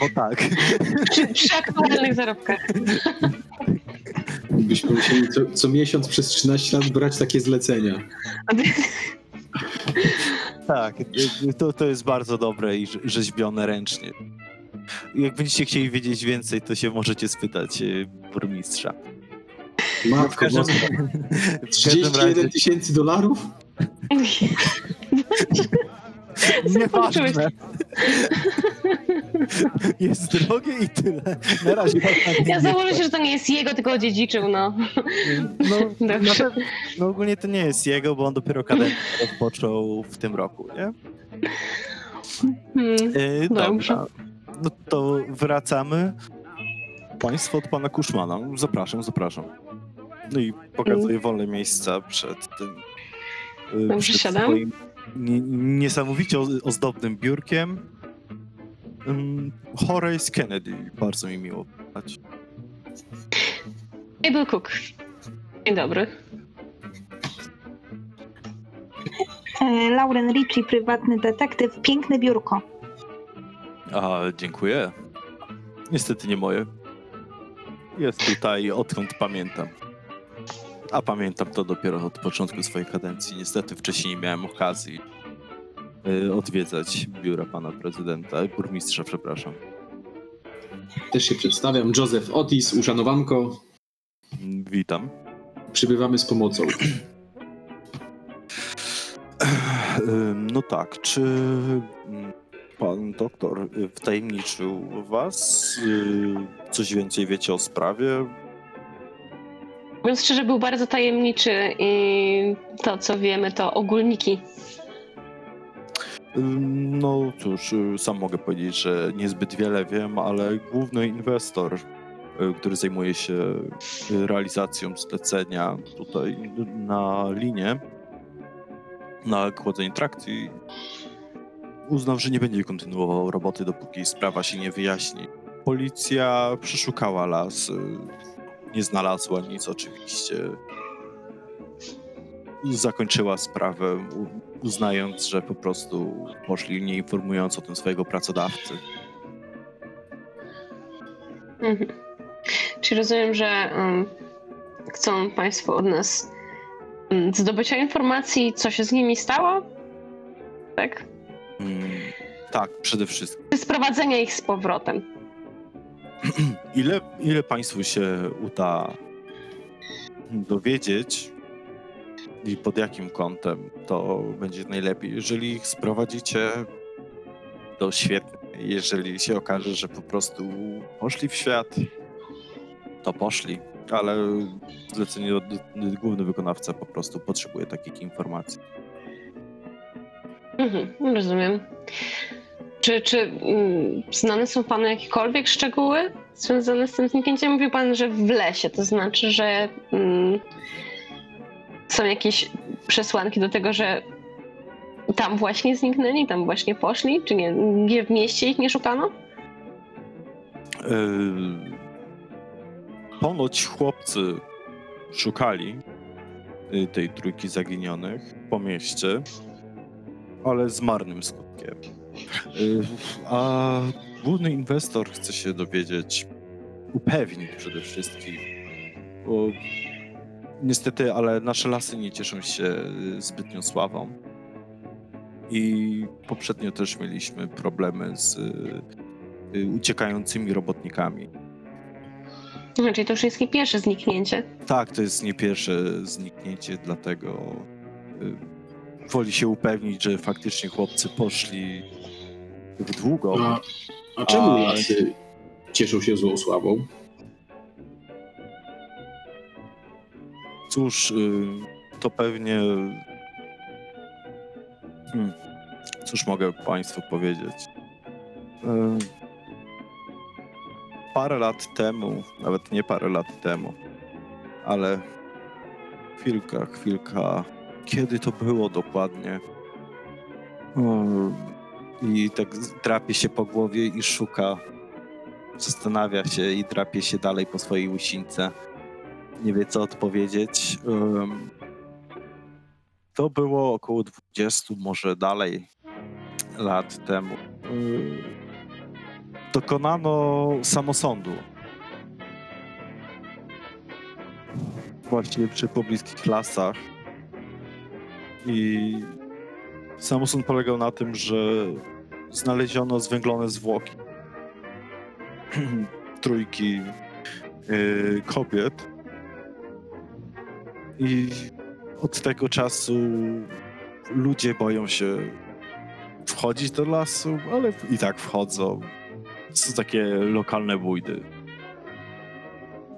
Speaker 1: Bo tak.
Speaker 2: Przy, przy aktualnych zarobkach.
Speaker 3: Byśmy musieli co, co miesiąc przez 13 lat brać takie zlecenia.
Speaker 1: tak, to, to jest bardzo dobre i rze- rzeźbione ręcznie. Jak będziecie chcieli wiedzieć więcej, to się możecie spytać y, burmistrza.
Speaker 3: Matko, boska.
Speaker 1: w każdym
Speaker 3: 31
Speaker 1: razie
Speaker 3: tysięcy dolarów?
Speaker 1: nieważne. Jest drogie i tyle. Na razie nie
Speaker 2: Ja założę się, że to nie jest jego, tylko odziedziczył, no.
Speaker 1: No, na
Speaker 2: Dobrze.
Speaker 1: pewno, no ogólnie to nie jest jego, bo on dopiero kadencję rozpoczął w tym roku, nie?
Speaker 2: Hmm.
Speaker 1: E,
Speaker 2: Dobrze.
Speaker 1: dobra. No to wracamy. Państwo od pana Kuszmana. Zapraszam, zapraszam. No i pokazuję wolne miejsca przed tym.
Speaker 2: Dobrze,
Speaker 1: przed
Speaker 2: siadam.
Speaker 1: swoim nie, niesamowicie o- ozdobnym biurkiem. Ym, Horace Kennedy. Bardzo mi miło poznać.
Speaker 2: Abel Cook. Dzień dobry.
Speaker 4: E, Lauren Ritchie, prywatny detektyw, piękne biurko.
Speaker 1: A, dziękuję. Niestety nie moje. Jest tutaj odkąd pamiętam. A pamiętam to dopiero od początku swojej kadencji. Niestety wcześniej nie miałem okazji. Y, odwiedzać biura pana prezydenta, burmistrza, przepraszam.
Speaker 3: Też się przedstawiam. Joseph Otis, uszanowanko.
Speaker 1: Witam.
Speaker 3: Przybywamy z pomocą.
Speaker 1: No tak, czy pan doktor wtajemniczył was? Y, Coś więcej wiecie o sprawie?
Speaker 2: Mówiąc szczerze, był bardzo tajemniczy i to, co wiemy, to ogólniki.
Speaker 1: No cóż, y, sam mogę powiedzieć, że niezbyt wiele wiem, ale główny inwestor, y, który zajmuje się realizacją zlecenia tutaj na linię, na chłodzenie trakcji, uznał, że nie będzie kontynuował roboty, dopóki sprawa się nie wyjaśni. Policja przeszukała las, y, nie znalazła nic oczywiście. Zakończyła sprawę, uznając, że po prostu poszli nie informując o tym swojego pracodawcy.
Speaker 2: Mhm. Czyli rozumiem, że um, chcą Państwo od nas um, zdobycia informacji, co się z nimi stało? Tak?
Speaker 1: Mm, tak, przede wszystkim.
Speaker 2: Sprowadzenia ich z powrotem?
Speaker 1: Ile, ile Państwu się uda dowiedzieć i pod jakim kątem, to będzie najlepiej. Jeżeli ich sprowadzicie, to świetnie. Jeżeli się okaże, że po prostu poszli w świat, to poszli. Ale zlecenie główny wykonawca po prostu potrzebuje takich informacji.
Speaker 2: Mhm, rozumiem. Czy, czy mm, znane są Panu jakiekolwiek szczegóły związane z tym zniknięciem? Mówił Pan, że w lesie, to znaczy, że mm, są jakieś przesłanki do tego, że tam właśnie zniknęli, tam właśnie poszli? Czy nie, nie w mieście ich nie szukano?
Speaker 1: Yy, Ponoć chłopcy szukali y, tej trójki zaginionych po mieście, ale z marnym skutkiem. Yy, A główny inwestor chce się dowiedzieć, upewnić przede wszystkim, bo niestety, ale nasze lasy nie cieszą się y, zbytnią sławą. I poprzednio też mieliśmy problemy z y, y, uciekającymi robotnikami.
Speaker 2: Aha, Czyli to już jest nie pierwsze zniknięcie.
Speaker 1: Tak, to jest nie pierwsze zniknięcie, dlatego woli się upewnić, że faktycznie chłopcy poszli w długo.
Speaker 3: A, a czemu
Speaker 1: A-
Speaker 3: lasy cieszą się złą sławą?
Speaker 1: Cóż, y, to pewnie. Hmm, cóż mogę Państwu powiedzieć? Y, Parę lat temu, nawet nie parę lat temu, ale chwilka, chwilka. Kiedy to było dokładnie? I tak drapie się po głowie i szuka. Zastanawia się i drapie się dalej po swojej łysince nie wie co odpowiedzieć. To było około 20, może dalej lat temu. Dokonano samosądu. Właśnie przy pobliskich lasach. I samosąd polegał na tym, że znaleziono zwęglone zwłoki trójki yy, kobiet. I od tego czasu ludzie boją się wchodzić do lasu, ale i tak wchodzą. Są takie lokalne bójdy.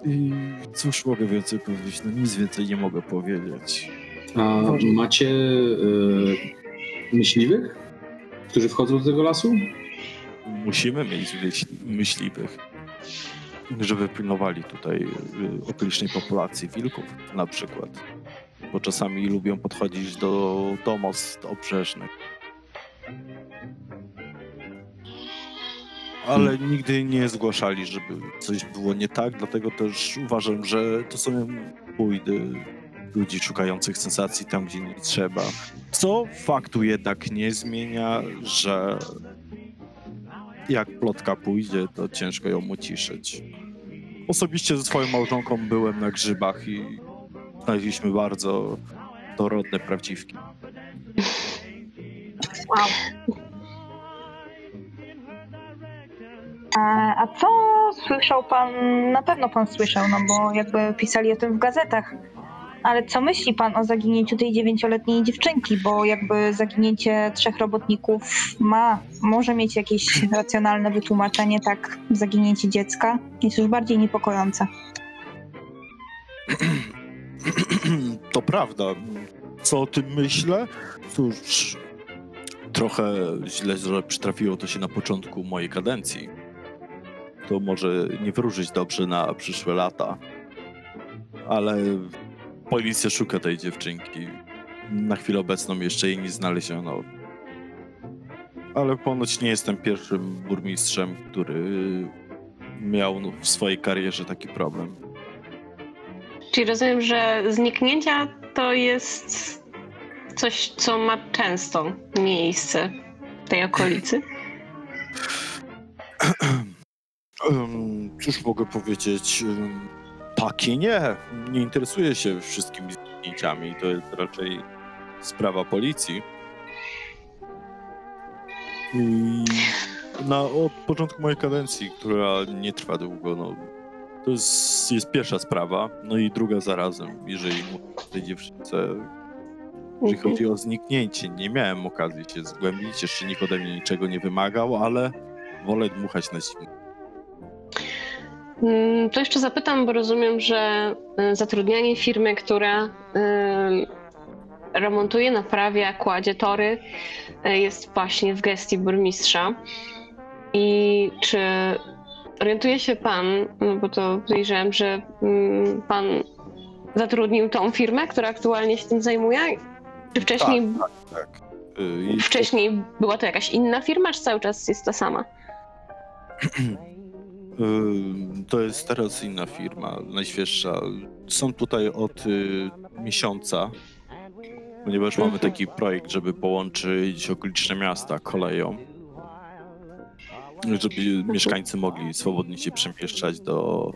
Speaker 1: I cóż mogę więcej powiedzieć? No nic więcej nie mogę powiedzieć.
Speaker 3: A macie y, myśliwych, którzy wchodzą do tego lasu?
Speaker 1: Musimy mieć myśli- myśliwych, żeby pilnowali tutaj y, okolicznej populacji wilków na przykład. Bo czasami lubią podchodzić do domostw obrzeżnych. Ale nigdy nie zgłaszali, żeby coś było nie tak, dlatego też uważam, że to są bójdy ludzi szukających sensacji tam, gdzie nie trzeba. Co faktu jednak nie zmienia, że jak plotka pójdzie, to ciężko ją uciszyć. Osobiście ze swoją małżonką byłem na grzybach i znaleźliśmy bardzo dorodne prawdziwki.
Speaker 4: Wow. A, a co słyszał pan, na pewno pan słyszał, no bo jakby pisali o tym w gazetach. Ale co myśli pan o zaginięciu tej dziewięcioletniej dziewczynki? Bo jakby zaginięcie trzech robotników ma, może mieć jakieś racjonalne wytłumaczenie, tak zaginięcie dziecka jest już bardziej niepokojące.
Speaker 1: To prawda. Co o tym myślę? Cóż, trochę źle, że przytrafiło to się na początku mojej kadencji. To może nie wróżyć dobrze na przyszłe lata. Ale policja szuka tej dziewczynki. Na chwilę obecną jeszcze jej nie znaleziono. Ale ponoć nie jestem pierwszym burmistrzem, który miał w swojej karierze taki problem.
Speaker 2: Czyli rozumiem, że zniknięcia to jest coś, co ma często miejsce w tej okolicy.
Speaker 1: Cóż mogę powiedzieć? Em, Tak i nie. Nie interesuję się wszystkimi zdjęciami. To jest raczej sprawa policji. I na, od początku mojej kadencji, która nie trwa długo, no, to jest, jest pierwsza sprawa. No i druga zarazem, jeżeli mówię tej dziewczynce, jeżeli
Speaker 2: Mhm.
Speaker 1: chodzi o zniknięcie, nie miałem okazji się zgłębić. Jeszcze nikt ode mnie niczego nie wymagał, ale wolę dmuchać na zimno.
Speaker 2: Mm, To jeszcze zapytam, bo rozumiem, że y, zatrudnianie firmy, która y, remontuje, naprawia, kładzie tory, y, jest właśnie w gestii burmistrza. I czy orientuje się pan, no bo to podejrzewam, że mm, pan zatrudnił tą firmę, która aktualnie się tym zajmuje? Czy wcześniej,
Speaker 1: Tak. Y, I
Speaker 2: wcześniej była to jakaś inna firma, czy cały czas jest ta sama?
Speaker 1: to jest teraz inna firma, najświeższa. Są tutaj od y, miesiąca, ponieważ mamy
Speaker 2: Mhm.
Speaker 1: taki projekt, żeby połączyć okoliczne miasta koleją. Żeby mieszkańcy mogli swobodnie się przemieszczać do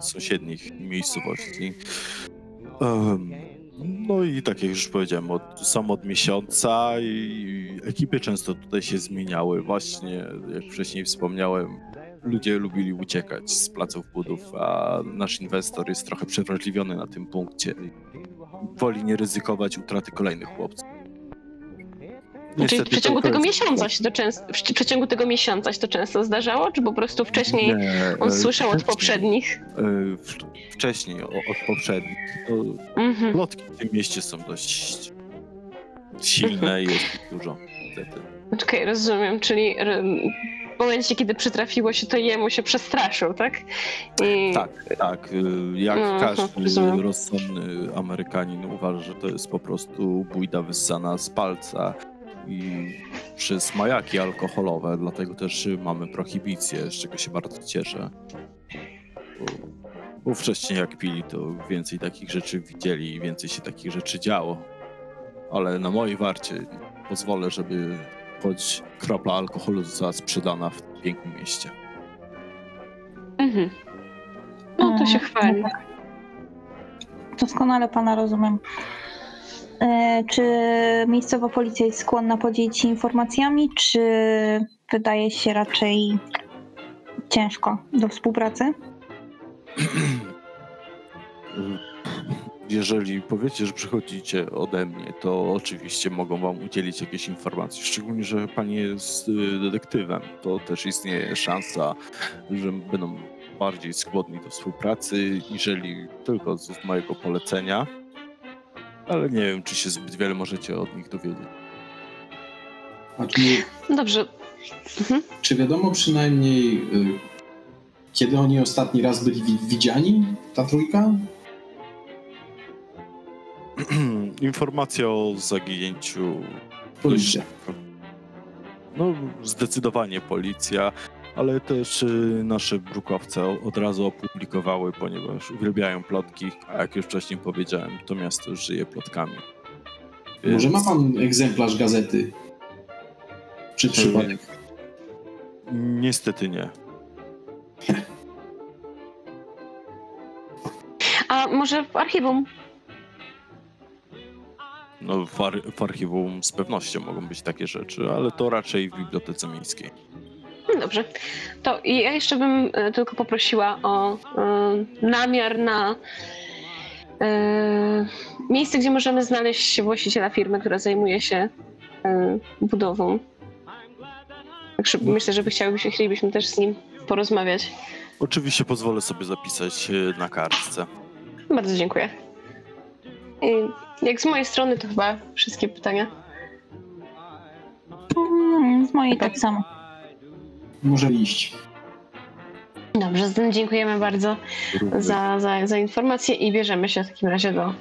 Speaker 1: sąsiednich miejscowości. No i tak jak już powiedziałem, od, są od miesiąca i ekipy często tutaj się zmieniały. Właśnie, jak wcześniej wspomniałem, ludzie lubili uciekać z placów budów, a nasz inwestor jest trochę przewrażliwiony na tym punkcie. Woli nie ryzykować utraty kolejnych chłopców.
Speaker 2: Czyli
Speaker 1: Niestety
Speaker 2: w przeciągu tego miesiąca się to często, w przeciągu tego miesiąca się to często zdarzało, czy po prostu wcześniej
Speaker 1: Nie,
Speaker 2: on
Speaker 1: e,
Speaker 2: słyszał od
Speaker 1: wcześniej,
Speaker 2: poprzednich?
Speaker 1: e, w- Wcześniej, o- od poprzednich. To
Speaker 2: Mhm.
Speaker 1: Plotki w tym mieście są dość silne i jest dużo.
Speaker 2: Okej, rozumiem, czyli w momencie, kiedy przytrafiło się to jemu, się przestraszył, tak? I...
Speaker 1: Tak, tak. Jak
Speaker 2: Mhm,
Speaker 1: każdy
Speaker 2: rozumiem.
Speaker 1: rozsądny Amerykanin uważa, że to jest po prostu bójda wyssana z palca i przez majaki alkoholowe, dlatego też mamy prohibicję, z czego się bardzo cieszę. Bo, bo wcześniej jak pili, to więcej takich rzeczy widzieli i więcej się takich rzeczy działo. Ale na mojej warcie pozwolę, żeby choć kropla alkoholu została sprzedana w tym pięknym mieście.
Speaker 2: Mhm. No to się
Speaker 4: Mm,
Speaker 2: chwali.
Speaker 4: Doskonale pana rozumiem. E, Czy miejscowa policja jest skłonna podzielić się informacjami, czy wydaje się raczej ciężko do współpracy?
Speaker 1: Jeżeli powiecie, że przychodzicie ode mnie, to oczywiście mogą wam udzielić jakieś informacji. Szczególnie, że pani jest y, detektywem, to też istnieje szansa, że będą bardziej skłonni do współpracy, niżeli tylko z mojego polecenia. Ale nie wiem, czy się zbyt wiele możecie od nich dowiedzieć.
Speaker 3: A czy,
Speaker 2: Dobrze. Mhm.
Speaker 3: czy wiadomo przynajmniej, y, kiedy oni ostatni raz byli wi- widziani, ta trójka?
Speaker 1: Informacja o zaginięciu
Speaker 3: Policja.
Speaker 1: No, zdecydowanie policja, ale też y, nasze brukowce od razu opublikowały, ponieważ uwielbiają plotki, a jak już wcześniej powiedziałem, to miasto żyje plotkami.
Speaker 3: Może ma
Speaker 1: Więc,
Speaker 3: pan egzemplarz gazety? Czy przypadek?
Speaker 1: Niestety nie.
Speaker 2: A może w archiwum?
Speaker 1: No, w, ar- w archiwum z pewnością mogą być takie rzeczy, ale to raczej w bibliotece miejskiej.
Speaker 2: Dobrze. To i ja jeszcze bym e, tylko poprosiła o e, namiar na e, miejsce, gdzie możemy znaleźć właściciela firmy, która zajmuje się e, budową. Także myślę, że by chciałbyśmy, chcielibyśmy też z nim porozmawiać.
Speaker 1: Oczywiście pozwolę sobie zapisać na kartce.
Speaker 2: Bardzo dziękuję. I jak z mojej strony, to chyba wszystkie pytania.
Speaker 4: Mm, z mojej tak samo.
Speaker 3: Może iść.
Speaker 2: Dobrze, zatem dziękujemy bardzo za, za, za informację i bierzemy się w takim razie do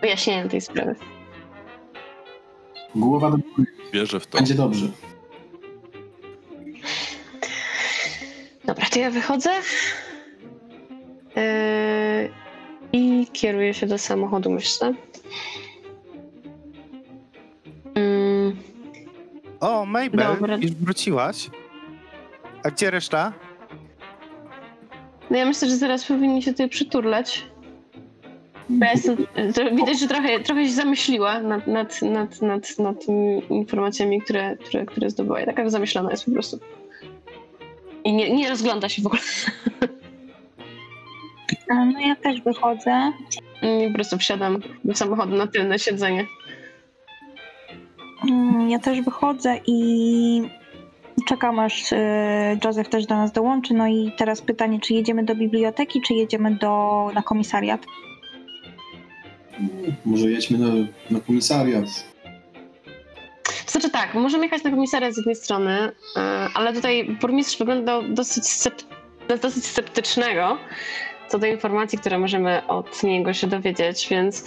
Speaker 2: wyjaśnienia tej sprawy.
Speaker 3: Głowa do góry.
Speaker 1: Wierzę w to.
Speaker 3: Będzie dobrze.
Speaker 2: Dobra, to ja wychodzę yy, i kieruję się do samochodu, myślę.
Speaker 1: O, Mabel,
Speaker 2: Dobra.
Speaker 1: już wróciłaś? A gdzie reszta?
Speaker 2: no ja myślę, że zaraz powinni się tutaj przyturlać. Bo ja jestem, to widać, że trochę, trochę się zamyśliła nad, nad, nad, nad, nad tymi informacjami, które, które, które zdobyła. I taka zamyślona jest po prostu. I nie, nie rozgląda się w ogóle.
Speaker 4: A, No ja też wychodzę.
Speaker 2: I po prostu wsiadam do samochodu na tylne siedzenie.
Speaker 4: Mm, Ja też wychodzę i czekam aż e, Joseph też do nas dołączy. No i teraz pytanie, czy jedziemy do biblioteki, czy jedziemy do, na komisariat?
Speaker 3: Może jedźmy na, na komisariat.
Speaker 2: To znaczy tak, możemy jechać na komisariat z jednej strony, yy, ale tutaj burmistrz wyglądał dosyć, scept- dosyć sceptycznego co do informacji, które możemy od niego się dowiedzieć, więc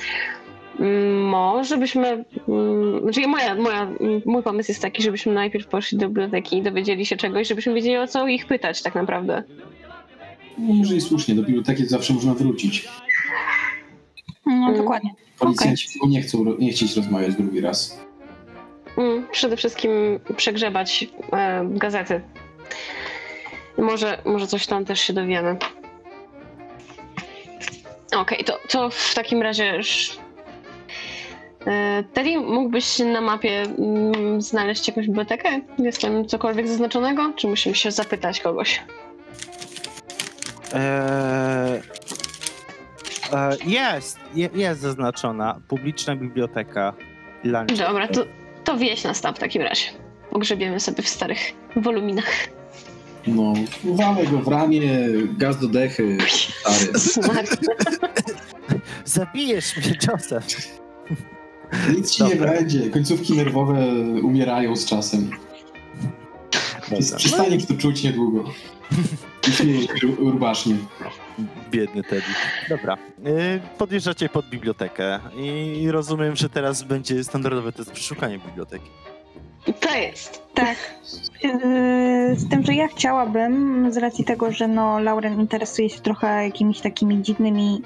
Speaker 2: może byśmy, mm, znaczy moja, moja, mm, mój pomysł jest taki, żebyśmy najpierw poszli do biblioteki i dowiedzieli się czegoś, żebyśmy wiedzieli o co ich pytać tak naprawdę.
Speaker 3: No, może i słusznie, do biblioteki zawsze można wrócić.
Speaker 4: No
Speaker 2: Mm.
Speaker 4: dokładnie.
Speaker 3: Policjanci tylko nie chcą, nie chcieć rozmawiać drugi raz.
Speaker 2: Mm, przede wszystkim przegrzebać e, gazety. Może, może coś tam też się dowiemy. Okej, to, to w takim razie Teddy, mógłbyś na mapie mm, znaleźć jakąś bibliotekę? Jest tam cokolwiek zaznaczonego? Czy musimy się zapytać kogoś?
Speaker 1: Eee, e, jest, je, jest zaznaczona. Publiczna biblioteka Lunch.
Speaker 2: Dobra, to, to wieś nas tam w takim razie. Pogrzebiemy sobie w starych woluminach.
Speaker 3: No, walę go w ramię, gaz do dechy, stary.
Speaker 1: Zabijesz mnie, Joseph.
Speaker 3: Nic ci nie będzie. Końcówki nerwowe umierają z czasem.
Speaker 1: Dobra.
Speaker 3: Przestaniesz to czuć niedługo. Śmieję się urbacznie.
Speaker 1: Biedny Teddy. Dobra. Yy, podjeżdżacie pod bibliotekę i rozumiem, że teraz będzie standardowy test przeszukania biblioteki.
Speaker 2: To jest.
Speaker 4: Tak. Yy, Z tym, że ja chciałabym, z racji tego, że no, Lauren interesuje się trochę jakimiś takimi dziwnymi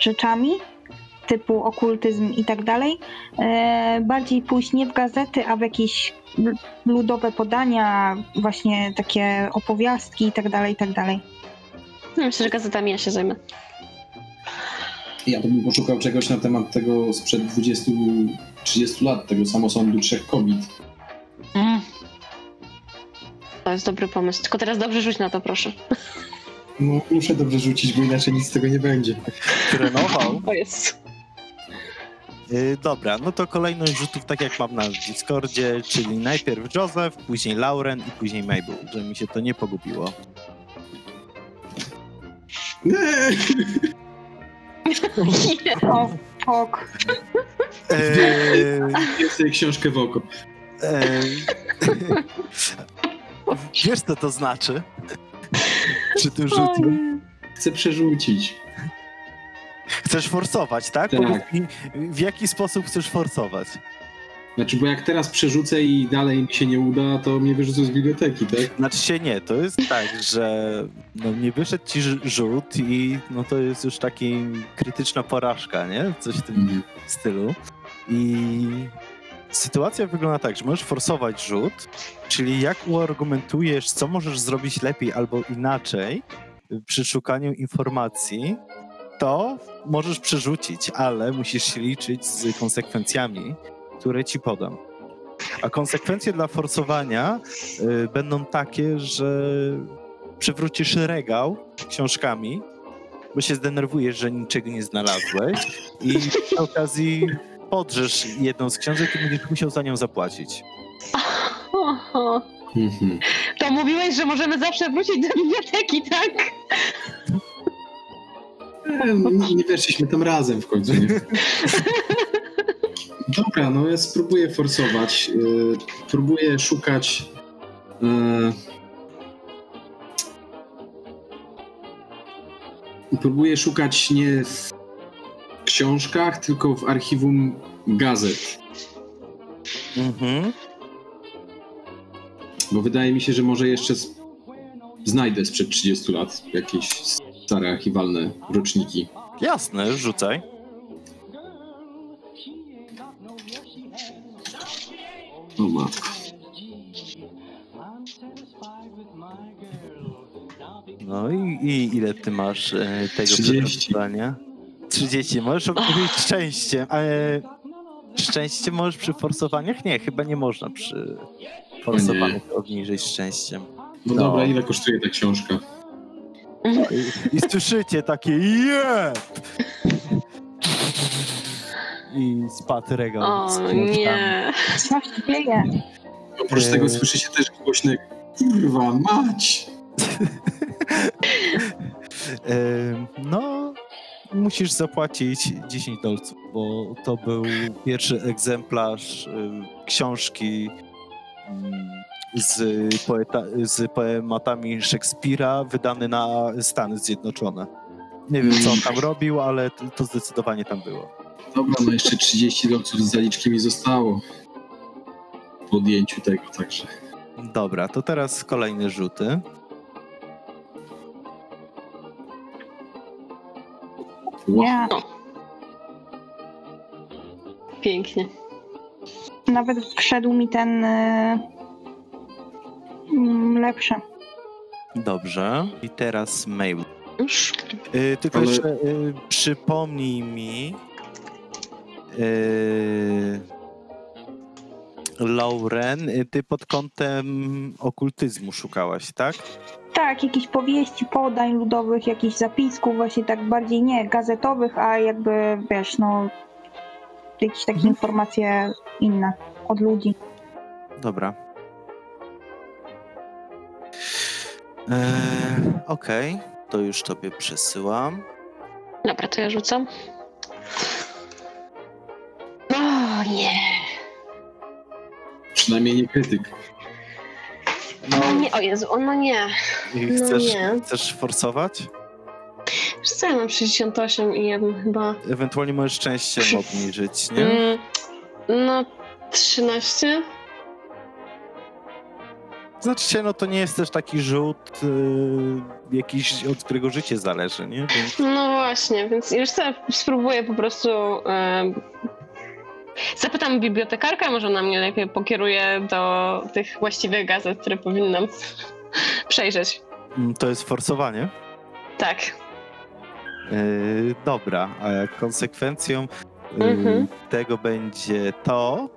Speaker 4: rzeczami, typu okultyzm i tak dalej, yy, bardziej pójść nie w gazety, a w jakieś ludowe podania, właśnie takie opowiastki i tak dalej, i tak dalej.
Speaker 2: No, Myślę, że gazetami ja się zajmę.
Speaker 3: Ja to bym poszukał czegoś na temat tego sprzed 20-30 lat, tego samosądu trzech kobiet.
Speaker 2: To jest dobry pomysł. Tylko teraz dobrze rzuć na to, proszę.
Speaker 3: No, muszę dobrze rzucić, bo inaczej nic z tego nie będzie.
Speaker 1: Trenował.
Speaker 2: To jest.
Speaker 1: Yy, dobra, no to kolejność rzutów, tak jak mam na Discordzie, czyli najpierw Joseph, później Lauren i później Mabel, żeby mi się to nie pogubiło.
Speaker 3: Nie!
Speaker 4: O, fok.
Speaker 1: Eee,
Speaker 3: sobie książkę w oko.
Speaker 1: eee, wiesz, co to znaczy? Czy tu rzucił?
Speaker 3: Chcę przerzucić.
Speaker 1: Chcesz forsować, tak?
Speaker 3: Tak.
Speaker 1: Powiedz mi, w jaki sposób chcesz forsować?
Speaker 3: Znaczy, bo jak teraz przerzucę i dalej mi się nie uda, to mnie wyrzucą z biblioteki, tak?
Speaker 1: Znaczy się nie, to jest tak, że no nie wyszedł ci ż- rzut i no to jest już taki krytyczna porażka, nie? Coś w tym stylu. I sytuacja wygląda tak, że możesz forsować rzut, czyli jak uargumentujesz, co możesz zrobić lepiej albo inaczej przy szukaniu informacji, to możesz przerzucić, ale musisz się liczyć z konsekwencjami, które ci podam. A konsekwencje dla forsowania y, będą takie, że przywrócisz regał książkami, bo się zdenerwujesz, że niczego nie znalazłeś i przy okazji podrzesz jedną z książek i będziesz musiał za nią zapłacić.
Speaker 2: Oho. To mówiłeś, że możemy zawsze wrócić do biblioteki, tak?
Speaker 3: Nie weszliśmy tam razem w końcu. Nie? Dobra, no ja spróbuję forsować. Yy, próbuję szukać. Yy, próbuję szukać nie w książkach, tylko w archiwum gazet.
Speaker 1: Mhm.
Speaker 3: Bo wydaje mi się, że może jeszcze z... znajdę sprzed 30 lat jakieś stare archiwalne roczniki.
Speaker 1: Jasne, rzucaj.
Speaker 3: O matko.
Speaker 1: No i, i ile ty masz e, tego
Speaker 3: 30.
Speaker 1: przepracowania? 30. Możesz obniżyć szczęście. Ale szczęście możesz przy forsowaniach? Nie, chyba nie można przy forsowaniach obniżyć szczęściem.
Speaker 3: No,
Speaker 1: No.
Speaker 3: dobra, ile kosztuje ta książka?
Speaker 1: I, i słyszycie takie jeb! I spadł regał.
Speaker 2: O
Speaker 1: książkami.
Speaker 2: nie.
Speaker 4: Co się dzieje?
Speaker 3: Oprócz tego słyszycie też głośne kurwa mać.
Speaker 1: Em, No, musisz zapłacić 10 dolców, bo to był pierwszy egzemplarz em, książki mm, z, poeta, z poematami Szekspira wydany na Stany Zjednoczone. Nie wiem, co on tam robił, ale to, to zdecydowanie tam było.
Speaker 3: Dobra, no jeszcze 30 dolców z zaliczki mi zostało. Po odjęciu tego, także.
Speaker 1: Dobra, to teraz kolejne rzuty.
Speaker 3: Wow.
Speaker 4: Nie,
Speaker 2: Pięknie.
Speaker 4: nawet wszedł mi ten y, mm, lepszy.
Speaker 1: Dobrze. I teraz mail.
Speaker 2: Już.
Speaker 1: Y, tylko
Speaker 3: Ale-
Speaker 1: jeszcze y, przypomnij mi. Y, Lauren, y, ty pod kątem okultyzmu szukałaś, tak?
Speaker 4: Tak, jakieś powieści, podań ludowych, jakichś zapisków, właśnie tak bardziej nie gazetowych, a jakby wiesz, no jakieś takie
Speaker 1: Mhm.
Speaker 4: informacje inne od ludzi.
Speaker 1: Dobra. E, Okej, to już tobie przesyłam.
Speaker 2: Dobra, to ja rzucam. O nie.
Speaker 3: Przynajmniej nie krytyk.
Speaker 2: No nie, o Jezu, o no nie.
Speaker 1: I
Speaker 2: No
Speaker 1: Chcesz,
Speaker 2: nie.
Speaker 1: chcesz forsować?
Speaker 2: Wiesz co, ja mam 68 i ja bym chyba...
Speaker 1: Ewentualnie możesz szczęściem obniżyć, nie?
Speaker 2: Mm, no, 13?
Speaker 1: Znaczy się, no to nie jest też taki rzut y, jakiś, od którego życie zależy, nie? Więc
Speaker 2: No właśnie, więc już spróbuję po prostu... em, zapytam bibliotekarkę, może ona mnie lepiej pokieruje do tych właściwych gazet, które powinnam przejrzeć.
Speaker 1: mm, to jest forsowanie.
Speaker 2: Tak.
Speaker 1: Yy, dobra, a jak konsekwencją yy,
Speaker 2: Mhm.
Speaker 1: tego będzie to,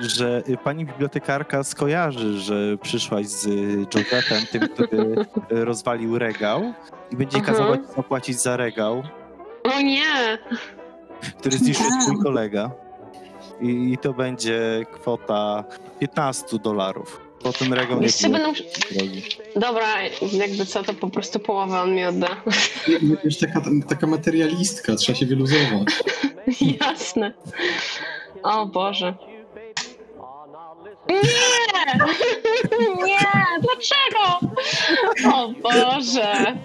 Speaker 1: że y, pani bibliotekarka skojarzy, że przyszłaś z Josephem, tym, który y, rozwalił regał i będzie
Speaker 2: Mhm.
Speaker 1: kazała ci zapłacić za regał,
Speaker 2: O nie!
Speaker 1: który zniszczył twój kolega. I, I to będzie kwota 15 dolarów. Po tym regał nie
Speaker 2: Jeszcze będą...
Speaker 1: drogi.
Speaker 2: Dobra, jakby co, to po prostu połowę on mi odda.
Speaker 3: Wiesz, taka, taka materialistka, trzeba się wyluzować.
Speaker 2: Jasne. O Boże. Nie! Nie! Dlaczego? O Boże!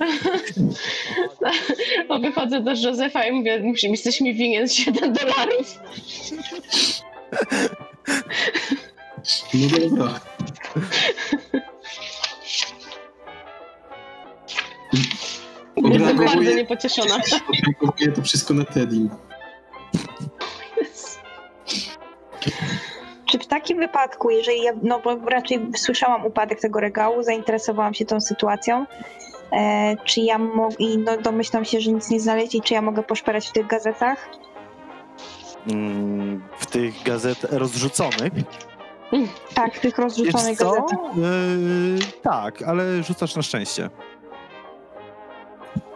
Speaker 2: O, wychodzę do Józefa i mówię, "Musi- jesteś mi winien 7 dolarów.
Speaker 3: No dobra.
Speaker 2: Jestem bardzo
Speaker 3: Odreagowuję,
Speaker 2: niepocieszona.
Speaker 3: odreagowuję to wszystko na Tedim.
Speaker 4: Wypadku, jeżeli ja, no bo raczej słyszałam upadek tego regału, zainteresowałam się tą sytuacją, E, czy ja mogę, i no, domyślam się, że nic nie znaleźli, czy ja mogę poszperać w tych gazetach?
Speaker 1: Mm, w tych gazet rozrzuconych.
Speaker 4: Tak, w tych
Speaker 1: Wiesz
Speaker 4: rozrzuconych
Speaker 1: co?
Speaker 4: gazetach.
Speaker 1: Yy, tak, ale rzucasz na szczęście.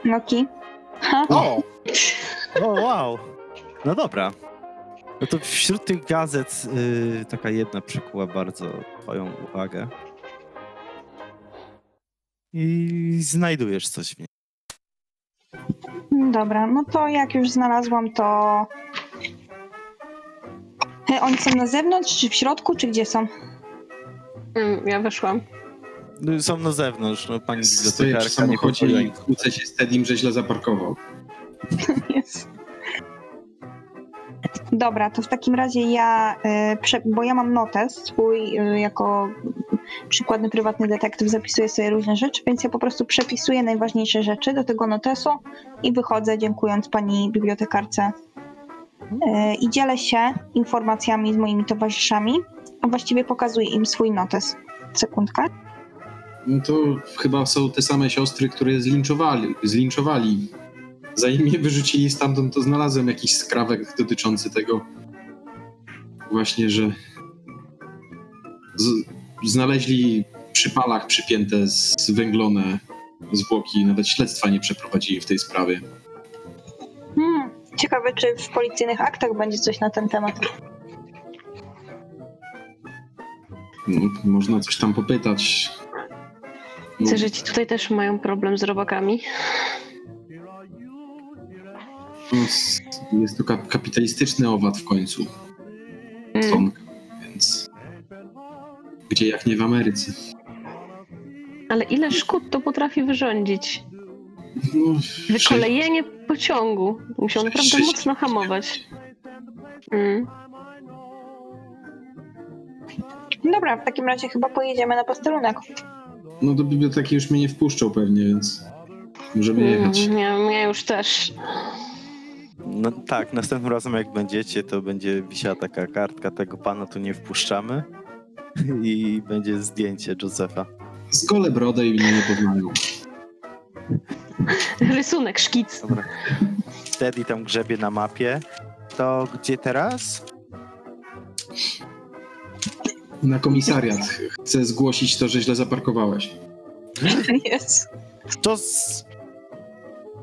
Speaker 4: Noki. Ha?
Speaker 1: O! O, wow! No dobra. No to wśród tych gazet yy, taka jedna przykuła bardzo twoją uwagę. I znajdujesz coś w niej.
Speaker 4: Dobra, no to jak już znalazłam, to. E, Oni są na zewnątrz, czy w środku, czy gdzie są?
Speaker 2: Mm, Ja weszłam.
Speaker 1: No, Są na zewnątrz, no pani
Speaker 3: Stoję przy
Speaker 1: bibliotekarka nie
Speaker 3: samochodzie
Speaker 1: pozwoliła
Speaker 3: i
Speaker 1: im-
Speaker 3: kłócę się z Tedim, że źle zaparkował.
Speaker 4: Jest. Dobra, to w takim razie ja, e, bo ja mam notes swój e, jako przykładny prywatny detektyw, zapisuję sobie różne rzeczy, więc ja po prostu przepisuję najważniejsze rzeczy do tego notesu i wychodzę, dziękując pani bibliotekarce. E, I dzielę się informacjami z moimi towarzyszami, a właściwie pokazuję im swój notes. Sekundkę.
Speaker 3: No to chyba są te same siostry, które zlinczowali. zlinczowali. Zanim mnie wyrzucili stamtąd, to znalazłem jakiś skrawek dotyczący tego właśnie, że z, znaleźli przy palach przypięte z- zwęglone zwłoki. Nawet śledztwa nie przeprowadzili w tej sprawie.
Speaker 4: Hmm, ciekawe, czy w policyjnych aktach będzie coś na ten temat.
Speaker 3: No, można coś tam popytać. No,
Speaker 2: Widzę, że ci tutaj też mają problem z robakami.
Speaker 3: Jest to kap- kapitalistyczny owad w końcu.
Speaker 2: Mm.
Speaker 3: Tonk, więc gdzie jak nie w Ameryce.
Speaker 2: Ale ile szkód to potrafi wyrządzić?
Speaker 3: No,
Speaker 2: Wykolejenie pociągu. Musiał naprawdę
Speaker 3: Sześć-
Speaker 2: mocno hamować. Mm.
Speaker 4: Dobra, w takim razie chyba pojedziemy na posterunek.
Speaker 3: No do biblioteki już mnie nie wpuszczą pewnie, więc możemy jechać.
Speaker 2: Mm, Ja, ja już też.
Speaker 1: No tak, następnym razem jak będziecie, to będzie wisiała taka kartka, tego pana tu nie wpuszczamy. I będzie zdjęcie Józefa.
Speaker 3: Z gole brodę i mnie nie poznają.
Speaker 2: Rysunek, szkic.
Speaker 1: Dobra. Teddy tam grzebie na mapie. To gdzie teraz?
Speaker 3: Na komisariat. Chcę zgłosić to, że źle zaparkowałeś.
Speaker 4: Jest.
Speaker 1: To s...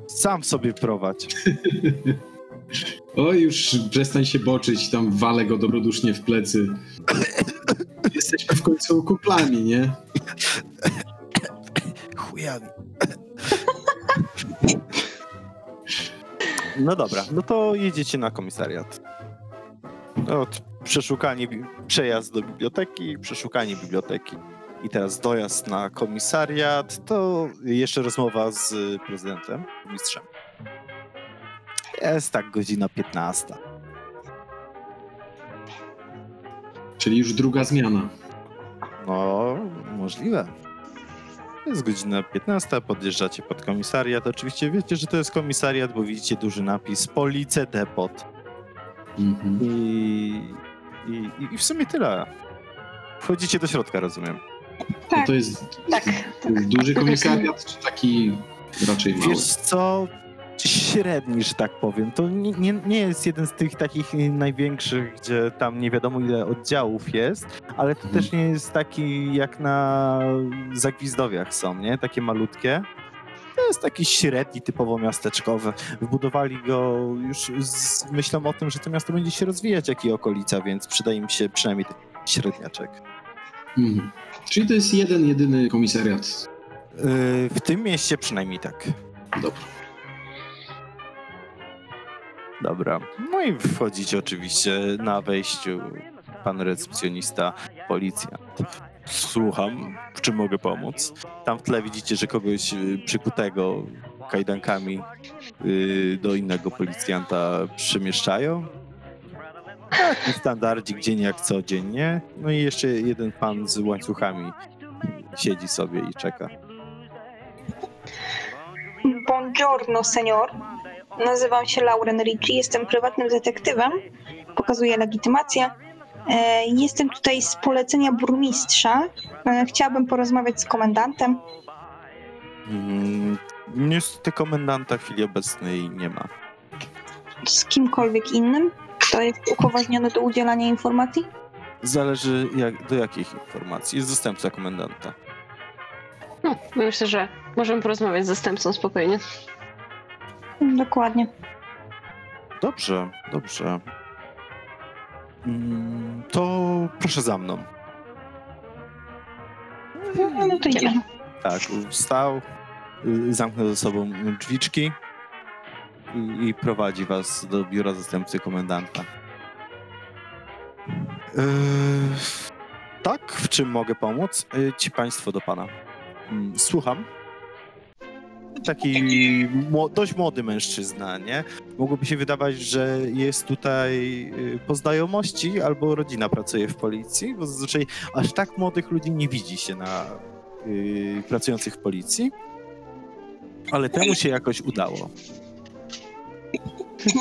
Speaker 1: sam sobie prowadź.
Speaker 3: O, już przestań się boczyć, tam walę go dobrodusznie w plecy. Jesteśmy w końcu kuplami, nie?
Speaker 1: Chujami. No dobra, no to jedziecie na komisariat. No, przeszukanie, przejazd do biblioteki, przeszukanie biblioteki. I teraz dojazd na komisariat, to jeszcze rozmowa z prezydentem, mistrzem. Jest tak godzina 15.
Speaker 3: Czyli już druga zmiana.
Speaker 1: No, możliwe. Jest godzina 15, podjeżdżacie pod komisariat. Oczywiście wiecie, że to jest komisariat, bo widzicie duży napis Police Depot.
Speaker 3: Mhm.
Speaker 1: I, i, i w sumie tyle. Wchodzicie do środka, rozumiem.
Speaker 4: Tak.
Speaker 3: to jest
Speaker 4: Tak.
Speaker 3: to jest duży komisariat, czy taki raczej mały?
Speaker 1: Wiesz co? Średni, że tak powiem. To nie, nie, nie jest jeden z tych takich największych, gdzie tam nie wiadomo ile oddziałów jest, ale to
Speaker 3: Mhm.
Speaker 1: też nie jest taki jak na Zagwizdowiach są, nie? Takie malutkie. To jest taki średni, typowo miasteczkowy. Wybudowali go już z myślą o tym, że to miasto będzie się rozwijać, jak i okolica, więc przyda im się przynajmniej ten średniaczek.
Speaker 3: Mhm. Czyli to jest jeden, jedyny komisariat.
Speaker 1: Yy, w tym mieście przynajmniej tak.
Speaker 3: Dobra.
Speaker 1: Dobra. No i wchodzicie oczywiście na wejściu. Pan recepcjonista, policjant. Słucham, w czym mogę pomóc? Tam w tle widzicie, że kogoś y, przykutego kajdankami y, do innego policjanta przemieszczają. Taki standardzik, dzień jak co dzień, nie? No i jeszcze jeden pan z łańcuchami siedzi sobie i czeka.
Speaker 4: Buongiorno, senior. Nazywam się Lauren Ricci, jestem prywatnym detektywem. Pokazuję legitymację. E, Jestem tutaj z polecenia burmistrza. E, Chciałabym porozmawiać z komendantem.
Speaker 1: Mm, Niestety komendanta w chwili obecnej nie ma.
Speaker 4: Z kimkolwiek innym, kto jest upoważniony do udzielania informacji?
Speaker 1: Zależy jak, do jakich informacji. Jest zastępca komendanta.
Speaker 2: No, myślę, że możemy porozmawiać z zastępcą spokojnie.
Speaker 4: Dokładnie.
Speaker 1: Dobrze, dobrze. Mm, To proszę za mną.
Speaker 4: No, no to idziemy.
Speaker 1: Tak, wstał, y, zamknął ze sobą drzwiczki i, i prowadzi was do biura zastępcy komendanta. Yy, tak, w czym mogę pomóc? Yy, ci państwo do pana. Mm, Słucham. Taki dość młody mężczyzna, nie? Mogłoby się wydawać, że jest tutaj yy, po znajomości albo rodzina pracuje w policji, bo zazwyczaj aż tak młodych ludzi nie widzi się na yy, pracujących w policji. Ale temu się jakoś udało.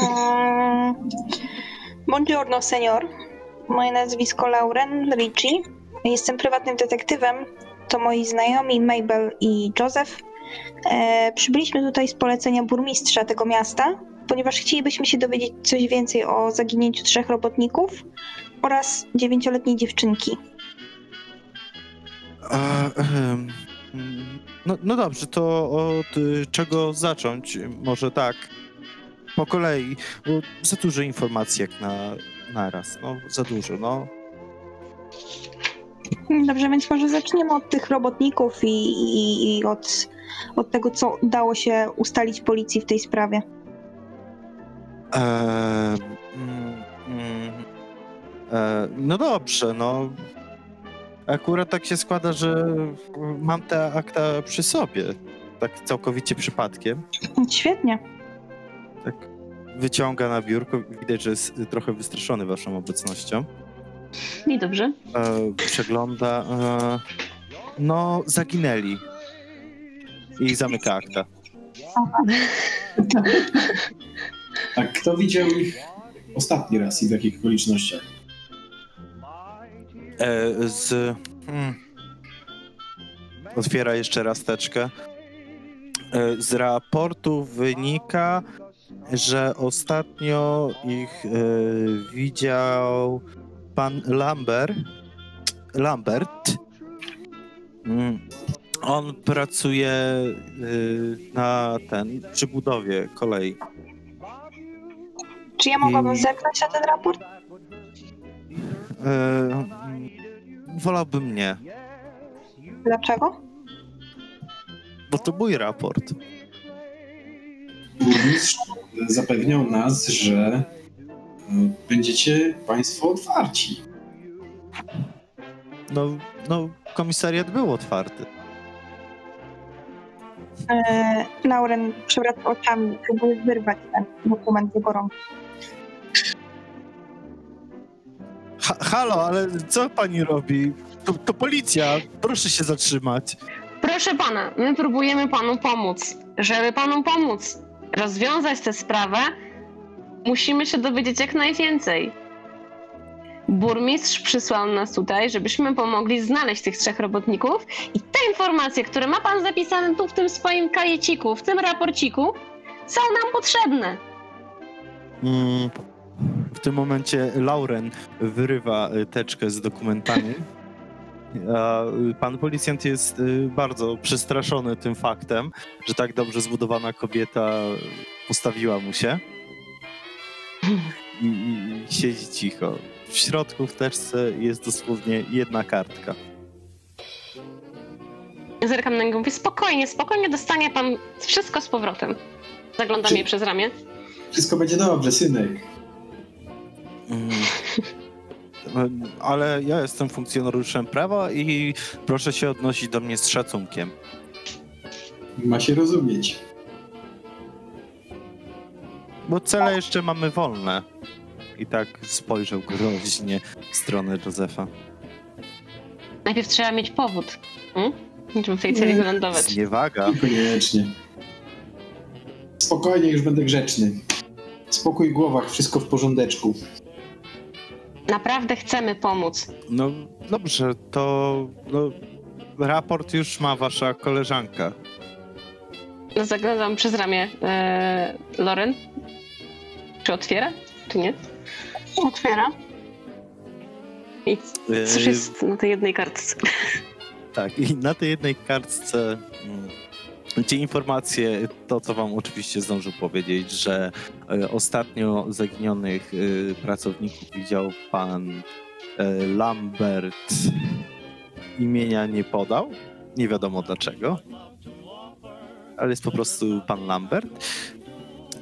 Speaker 4: Mm, Buongiorno, senior. Moje nazwisko Lauren Ricci. Jestem prywatnym detektywem. To moi znajomi Mabel i Joseph. E, przybyliśmy tutaj z polecenia burmistrza tego miasta, ponieważ chcielibyśmy się dowiedzieć coś więcej o zaginięciu trzech robotników oraz dziewięcioletniej dziewczynki.
Speaker 1: A, ehem, no, no dobrze, to od y, czego zacząć? Może tak, po kolei, bo za dużo informacji jak na naraz. No, za dużo, no.
Speaker 4: Dobrze, więc może zaczniemy od tych robotników i, i, i od, od tego, co udało się ustalić policji w tej sprawie.
Speaker 1: Eee, mm, mm, e, no dobrze, no. Akurat tak się składa, że mam te akta przy sobie. Tak całkowicie przypadkiem.
Speaker 4: Świetnie.
Speaker 1: Tak wyciąga na biurko. Widać, że jest trochę wystraszony waszą obecnością.
Speaker 2: I dobrze.
Speaker 1: E, przegląda. E, no, zaginęli. I zamyka akta.
Speaker 3: A kto widział ich ostatni raz i w jakich okolicznościach?
Speaker 1: E, z. Hmm, otwiera jeszcze raz teczkę. E, z raportu wynika, że ostatnio ich e, widział pan Lambert. Lambert. Mm, On pracuje e, na ten, przy budowie kolei.
Speaker 4: Czy ja mogłabym
Speaker 1: I-
Speaker 4: zerknąć na ten raport?
Speaker 1: Mm, wolałbym nie,
Speaker 4: Dlaczego?
Speaker 1: bo to mój raport.
Speaker 3: Burmistrz zapewniał nas, że e, będziecie państwo otwarci.
Speaker 1: No, no, komisariat był otwarty.
Speaker 4: E, Lauren przewraca oczami, próbuje wyrwać ten dokument z jego rąk.
Speaker 1: Ha, halo, ale co pani robi? To, to policja, proszę się zatrzymać.
Speaker 2: Proszę pana, my próbujemy panu pomóc. Żeby panu pomóc rozwiązać tę sprawę, musimy się dowiedzieć jak najwięcej. Burmistrz przysłał nas tutaj, żebyśmy pomogli znaleźć tych trzech robotników i te informacje, które ma pan zapisane tu w tym swoim kajeciku, w tym raporciku, są nam potrzebne.
Speaker 1: Mm, w tym momencie Lauren wyrywa y, teczkę z dokumentami. A y, pan policjant jest y, bardzo przestraszony tym faktem, że tak dobrze zbudowana kobieta postawiła mu się. I, i, i siedzi cicho. W środku w teczce jest dosłownie jedna kartka.
Speaker 2: Zerkam na niego, mówię, spokojnie, spokojnie dostanie pan wszystko z powrotem. Zaglądam
Speaker 3: Czy-
Speaker 2: jej przez ramię.
Speaker 3: Wszystko będzie dobrze, synek.
Speaker 1: Mm. Ale ja jestem funkcjonariuszem prawa i proszę się odnosić do mnie z szacunkiem.
Speaker 3: Ma się rozumieć.
Speaker 1: Bo cele jeszcze mamy wolne. I tak spojrzał groźnie w stronę Józefa.
Speaker 2: Najpierw trzeba mieć powód, hmm? żeby w tej celi wylądować.
Speaker 1: Zniewaga.
Speaker 3: Niekoniecznie. Spokojnie, już będę grzeczny. Spokój w głowach, wszystko w porządeczku.
Speaker 2: Naprawdę chcemy pomóc.
Speaker 1: No dobrze, to no, raport już ma wasza koleżanka.
Speaker 2: Zaglądam przez ramię e, Loren. Czy otwiera, czy nie?
Speaker 4: Otwiera.
Speaker 2: I cóż
Speaker 1: Yy,
Speaker 2: jest na tej jednej kartce?
Speaker 1: Tak, i na tej jednej kartce mm, gdzie informacje, to co wam oczywiście zdążył powiedzieć, że e, ostatnio zaginionych e, pracowników widział pan e, Lambert. Imienia nie podał, nie wiadomo dlaczego, ale jest po prostu pan Lambert.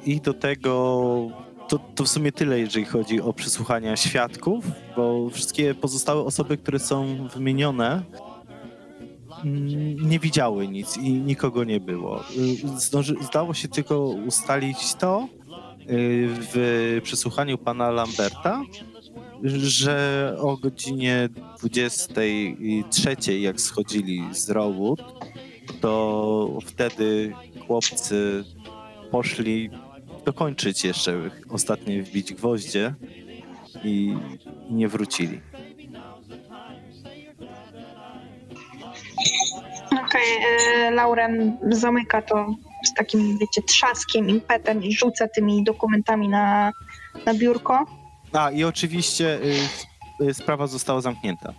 Speaker 1: I do tego to, to w sumie tyle, jeżeli chodzi o przesłuchania świadków, bo wszystkie pozostałe osoby, które są wymienione, mm, nie widziały nic i nikogo nie było. Zdąży, zdało się tylko ustalić to y, w przesłuchaniu pana Lamberta, że o godzinie 23, jak schodzili z Rowood, to wtedy chłopcy poszli dokończyć jeszcze ostatnie wbić gwoździe i nie wrócili.
Speaker 4: Okej, e, Lauren zamyka to z takim, wiecie, trzaskiem, impetem i rzuca tymi dokumentami na, na biurko.
Speaker 1: A i oczywiście y, y, sprawa została zamknięta.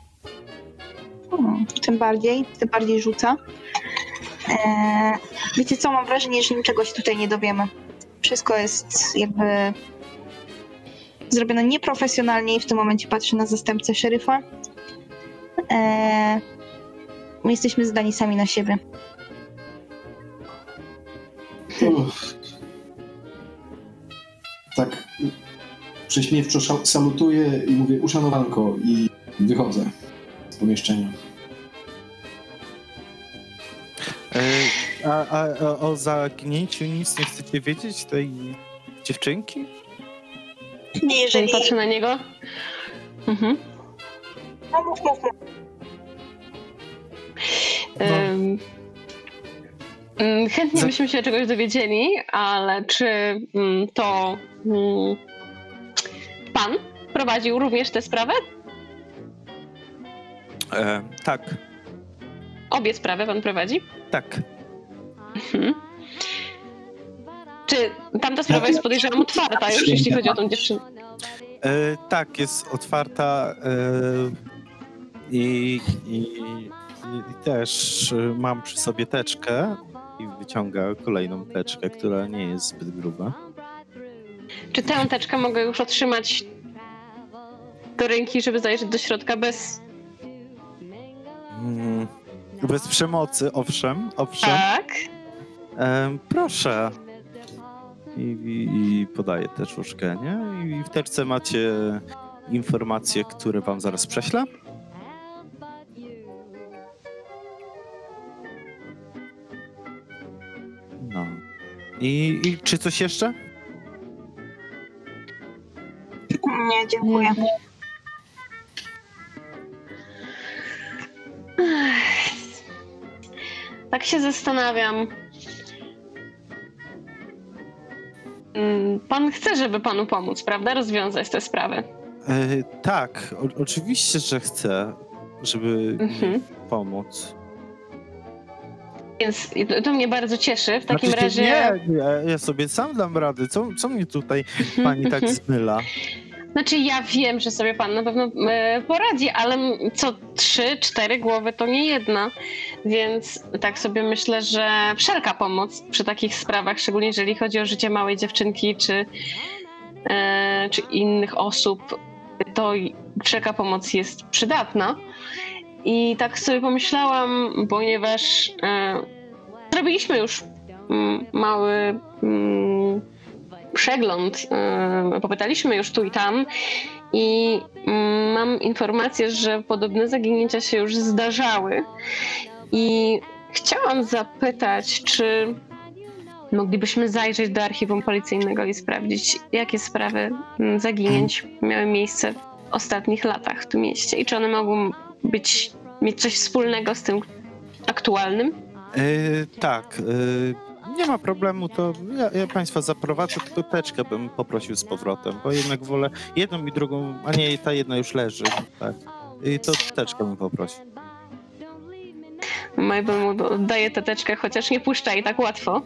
Speaker 4: Tym bardziej, tym bardziej rzuca. E, wiecie co, mam wrażenie, że niczego się tutaj nie dowiemy. Wszystko jest jakby zrobione nieprofesjonalnie i w tym momencie patrzę na zastępcę szeryfa. E, my jesteśmy zdani sami na siebie.
Speaker 6: Uff. Tak prześmiewczo salutuję i mówię uszanowanko i wychodzę z pomieszczenia.
Speaker 1: A, a, a o zaginięciu nic nie chcecie wiedzieć tej dziewczynki?
Speaker 4: Nie, jeżeli...
Speaker 2: Patrzę na niego. Mhm.
Speaker 4: No, mów, mów, mów.
Speaker 1: No.
Speaker 2: Ym, mm, Chętnie
Speaker 1: Za-
Speaker 2: byśmy się czegoś dowiedzieli, ale czy mm, to mm, pan prowadził również tę sprawę?
Speaker 1: E, tak,
Speaker 2: Obie sprawy pan prowadzi?
Speaker 1: tak.
Speaker 2: Mhm. Czy tamta sprawa jest podejrzewam otwarta już, jeśli chodzi o tą dziewczynę?
Speaker 1: E, tak, jest otwarta e, i, i, i, też e, mam przy sobie teczkę i wyciąga kolejną teczkę, która nie jest zbyt gruba.
Speaker 2: Czy tę teczkę mogę już otrzymać do ręki, żeby zajrzeć do środka bez...
Speaker 1: Mm, bez przemocy, owszem, owszem.
Speaker 2: Tak.
Speaker 1: E, proszę. I, i, I podaję teczuszkę, nie? I w teczce macie informacje, które wam zaraz prześlę. No. I, I czy coś jeszcze?
Speaker 4: Nie, dziękuję.
Speaker 2: Tak się zastanawiam. Mm, Pan chce, żeby panu pomóc, prawda? Rozwiązać tę sprawę.
Speaker 1: E, tak, o, oczywiście, że chcę, żeby
Speaker 2: Mhm.
Speaker 1: pomóc.
Speaker 2: Więc to- to mnie bardzo cieszy. W takim
Speaker 1: Znaczy,
Speaker 2: razie.
Speaker 1: Nie, nie, ja sobie sam dam rady. Co, co mnie tutaj pani tak zmyla?
Speaker 2: Znaczy, ja wiem, że sobie pan na pewno e, poradzi, ale co trzy, cztery głowy to nie jedna. Więc tak sobie myślę, że wszelka pomoc przy takich sprawach, szczególnie jeżeli chodzi o życie małej dziewczynki czy, e, czy innych osób, to wszelka pomoc jest przydatna. I tak sobie pomyślałam, ponieważ e, zrobiliśmy już mały. Przegląd, yy, popytaliśmy już tu i tam i mm, mam informację, że podobne zaginięcia się już zdarzały i chciałam zapytać, czy moglibyśmy zajrzeć do archiwum policyjnego i sprawdzić, jakie sprawy mm, zaginięć miały miejsce w ostatnich latach w tym mieście i czy one mogą być, mieć coś wspólnego z tym aktualnym?
Speaker 1: E, tak, e, nie ma problemu, to ja, ja państwa zaprowadzę, tylko teczkę bym poprosił z powrotem, bo jednak wolę jedną i drugą, a nie, ta jedna już leży, tak. I to teczkę bym poprosił.
Speaker 2: Mabel mu daje teteczkę, chociaż nie puszcza jej tak łatwo.